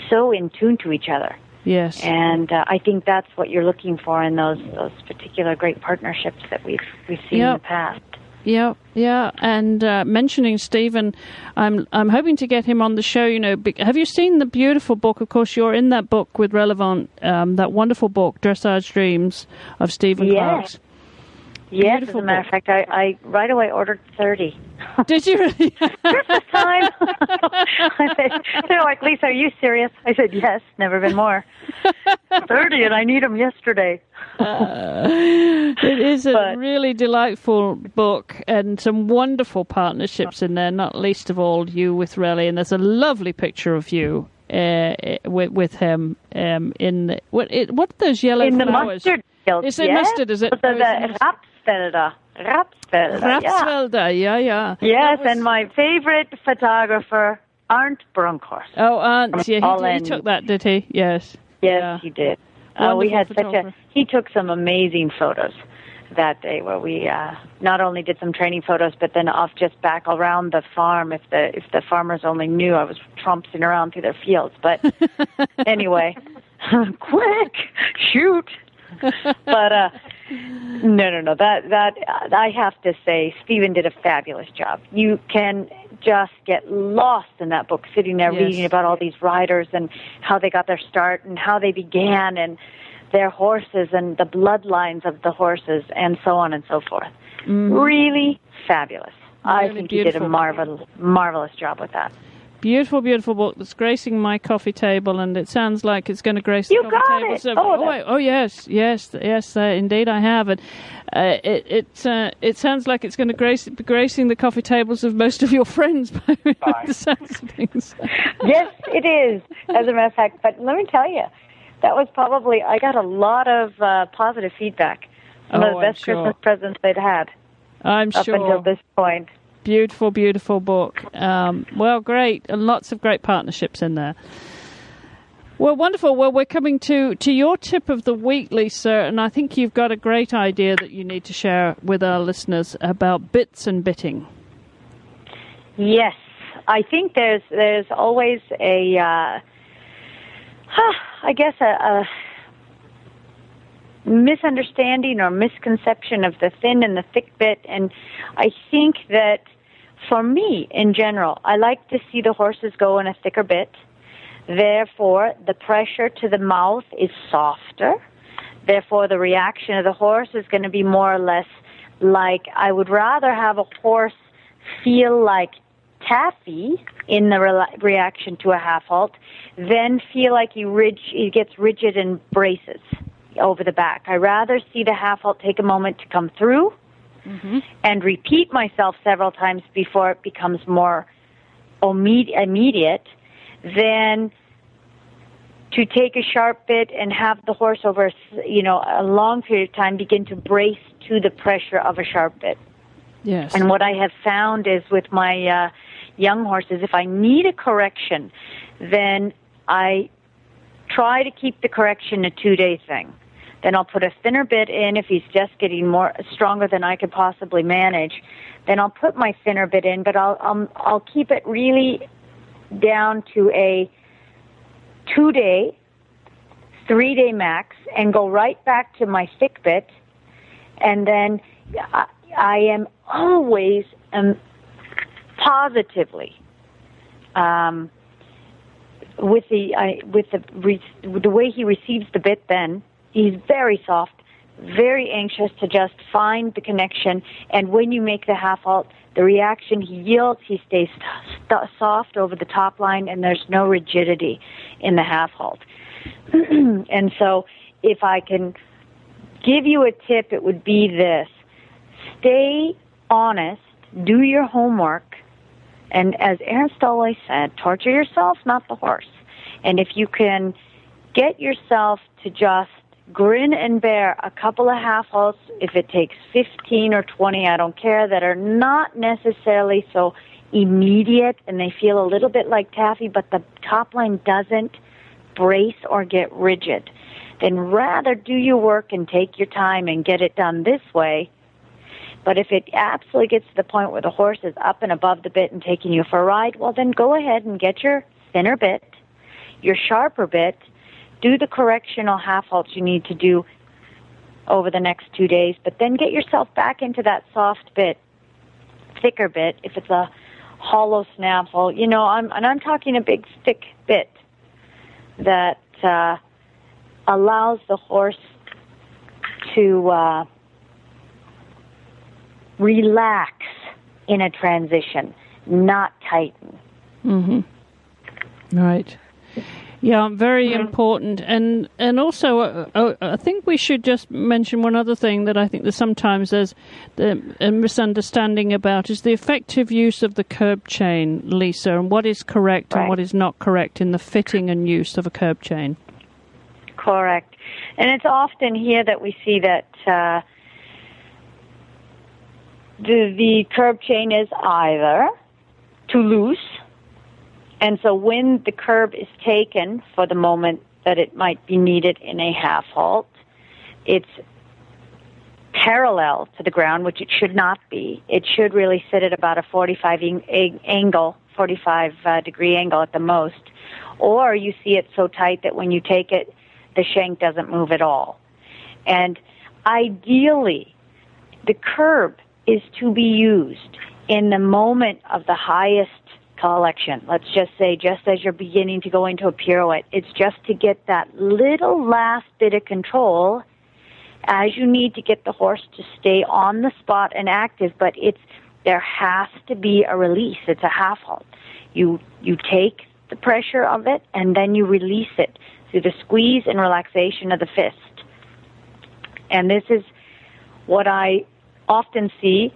so in tune to each other,
Yes.
and uh, I think that's what you're looking for in those those particular great partnerships that we've we've seen in the past.
Yeah, yeah, and uh, mentioning Stephen, I'm I'm hoping to get him on the show. You know, be- have you seen the beautiful book? Of course, you're in that book with Relevant, um, that wonderful book, Dressage Dreams of Stephen
Yes.
Clarke's.
Yes, as a matter of fact, I, I right away ordered thirty. [laughs]
Did you really?
Christmas time. I said, they're like, Lisa, are you serious? I said, yes, never been more. [laughs] 30, and I need them yesterday.
it is a
But-
really delightful book and some wonderful partnerships in there. Not least of all, you with Relly, and there's a lovely picture of you. Uh, with, with him um, in the, what it, what are those yellow
In the
flowers?
mustard field.
Is it
yes?
mustard, is it?
The,
Oh,
the
it's
Rapsfelder. Rapsfelder, yeah.
Yeah, yeah.
Yes,
was-
and my favorite photographer, Arnd Bronkhorst.
Oh, Aunt, yeah, he, he took that, did he? Yes.
Yes,
Yeah.
he did. Uh, we had such a. He took some amazing photos that day, where we uh, not only did some training photos, but then off just back around the farm. If the if the farmers only knew I was tromping around through their fields. But [laughs] anyway, [laughs] quick shoot. [laughs] but uh, no, no, no. That that I have to say, Stephen did a fabulous job. You can just get lost in that book, sitting there
Yes.
reading about all these riders and how they got their start and how they began and their horses and the bloodlines of the horses and so on and so forth. Mm-hmm. Really fabulous. I
Really
think he did a
beautiful.
marvelous, marvelous job with that.
Beautiful, beautiful book that's gracing my coffee table, and it sounds like it's going to grace
You
the coffee
got
table.
it.
So-
Oh,
oh, oh, yes, yes, yes, uh, indeed, I have, and uh, it it uh, it sounds like it's going to grace be gracing the coffee tables of most of your friends [laughs] by the sounds of things.
yes, it is, as a matter of fact. But let me tell you, that was probably, I got a lot of uh, positive feedback. One
Oh,
of the best
sure.
Christmas presents they'd had
I'm sure.
up
sure.
until this point.
Beautiful, beautiful book. Um, well, great, and lots of great partnerships in there. Well, wonderful. Well, we're coming to, to your tip of the week, Lisa, and I think you've got a great idea that you need to share with our listeners about bits and bitting.
Yes, I think there's there's always a, uh, [sighs] I guess a, a misunderstanding or misconception of the thin and the thick bit, and I think that for me in general, I like to see the horses go in a thicker bit. Therefore, the pressure to the mouth is softer. Therefore, the reaction of the horse is going to be more or less like I would rather have a horse feel like taffy in the re- reaction to a half halt than feel like he, rig- he gets rigid and braces over the back. I rather see the half halt take a moment to come through and repeat myself several times before it becomes more immediate than to take a sharp bit and have the horse over you know a long period of time begin to brace to the pressure of a sharp bit.
Yes.
And what I have found is with my uh, young horses, if I need a correction, then I try to keep the correction a two day thing. Then I'll put a thinner bit in if he's just getting more stronger than I could possibly manage. Then I'll put my thinner bit in, but I'll um, I'll keep it really down to a two day, three day max, and go right back to my thick bit, and then I, I am always um, positively um, with the I, with the re, the way he receives the bit. Then he's very soft, very anxious to just find the connection. And when you make the half halt, the reaction he yields. He stays st- soft over the top line, and there's no rigidity in the half halt. [clears throat] and so, if I can give you a tip, it would be this stay honest, do your homework, and as Ernst always said, torture yourself, not the horse. And if you can get yourself to just grin and bear a couple of half halts, if it takes 15 or 20, I don't care, that are not necessarily so immediate and they feel a little bit like taffy, but the top line doesn't brace or get rigid, then rather do your work and take your time and get it done this way. But if it absolutely gets to the point where the horse is up and above the bit and taking you for a ride, well, then go ahead and get your thinner bit, your sharper bit, do the correctional half halts you need to do over the next two days, but then get yourself back into that soft bit, thicker bit. If it's a hollow snaffle, you know, I'm and I'm talking a big thick bit that uh, allows the horse to. Uh, relax in a transition, not tighten.
Mm-hmm. Right. Yeah, very important, and and also uh, uh, I think we should just mention one other thing that I think that sometimes there's the, a misunderstanding about is the effective use of the curb chain, Lisa, and what is correct and what is not correct in the fitting and use of a curb chain.
Correct. And it's often here that we see that uh, the, the curb chain is either too loose, and so when the curb is taken for the moment that it might be needed in a half halt, it's parallel to the ground, which it should not be. It should really sit at about a 45 ang- ang- angle, 45 uh, degree angle at the most. Or you see it so tight that when you take it, the shank doesn't move at all. And ideally, the curb is to be used in the moment of the highest collection. Let's just say, just as you're beginning to go into a pirouette, it's just to get that little last bit of control as you need to get the horse to stay on the spot and active, but it's there has to be a release. It's a half halt. You you take the pressure of it and then you release it through the squeeze and relaxation of the fist. And this is what I often see.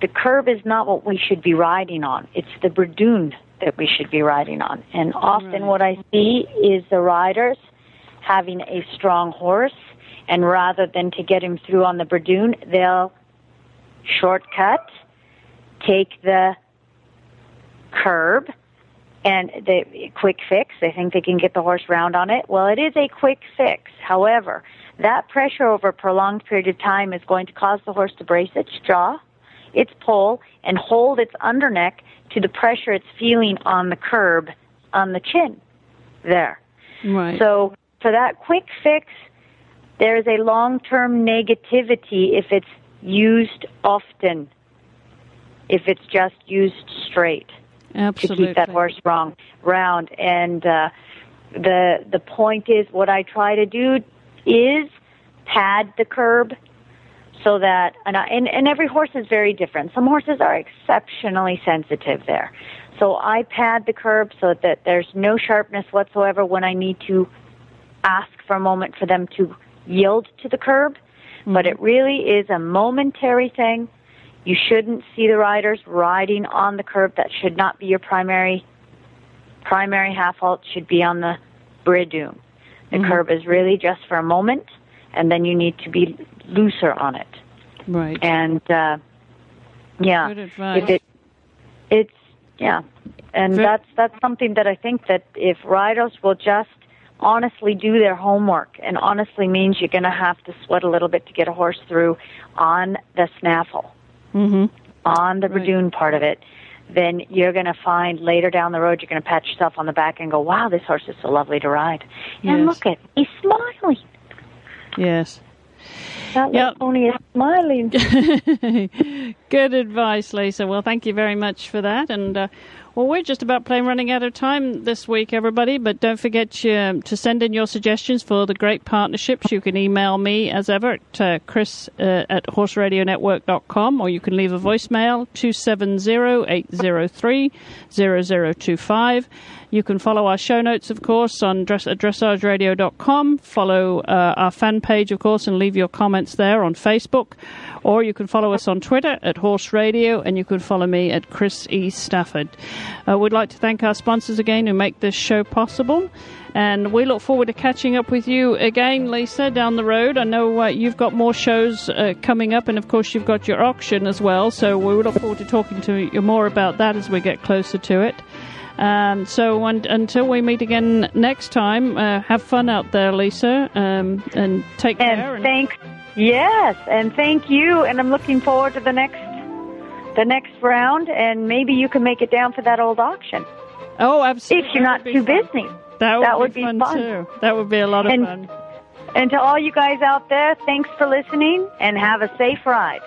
The curb is not what we should be riding on. It's the Bradoon that we should be riding on. And often
Right.
what I see is the riders having a strong horse and rather than to get him through on the Bradoon, they'll shortcut, take the curb, and the quick fix. They think they can get the horse round on it. Well, it is a quick fix. However, that pressure over a prolonged period of time is going to cause the horse to brace its jaw, its poll, and hold its underneck to the pressure it's feeling on the curb on the chin there.
Right.
So for that quick fix, there is a long-term negativity if it's used often. If it's just used straight
Absolutely.
to keep that horse wrong round, and uh, the the point is, what I try to do is pad the curb so that and, I, and and every horse is very different. Some horses are exceptionally sensitive there, so I pad the curb so that there's no sharpness whatsoever when I need to ask for a moment for them to yield to the curb. Mm-hmm. But it really is a momentary thing. You shouldn't see the riders riding on the curb. That should not be your primary primary half halt. Should be on the bridoon. The mm-hmm. curb is really just for a moment, and then you need to be looser on it.
right.
And uh, yeah,
Good
if it, it's yeah, and
Ve-
that's that's something that I think that if riders will just honestly do their homework, and honestly means you're going to have to sweat a little bit to get a horse through on the snaffle,
hmm
on the
Right.
Part of it. Then you're going to find later down the road you're going to pat yourself on the back and go, "Wow, this horse is so lovely to ride." And
Yes.
look at he's smiling.
Yes.
That
Yep.
pony is smiling. [laughs] [laughs]
Good advice, Lisa. Well, thank you very much for that. And uh, well, we're just about plain running out of time this week, everybody. But don't forget um, to send in your suggestions for the great partnerships. You can email me as ever at uh, chris uh, at horseradionetwork.com or you can leave a voicemail 270-803-0025. You can follow our show notes, of course, on dress- at dressageradio.com. Follow uh, our fan page, of course, and leave your comments there on Facebook. Or you can follow us on Twitter at Horse Radio, and you can follow me at Chris E. Stafford. Uh, we'd like to thank our sponsors again who make this show possible. And we look forward to catching up with you again, Lisa, down the road. I know uh, you've got more shows uh, coming up, and of course, you've got your auction as well. So we look forward to talking to you more about that as we get closer to it. Um, so un- until we meet again next time, uh, have fun out there, Lisa, um, and take and care.
And thanks. Yes, and thank you. And I'm looking forward to the next the next round, and maybe you can make it down for that old auction.
Oh, absolutely!
If you're not too
fun.
busy,
that would,
that would be, be,
fun,
fun
too. That would be a lot of
and,
fun.
And to all you guys out there, thanks for listening and have a safe ride.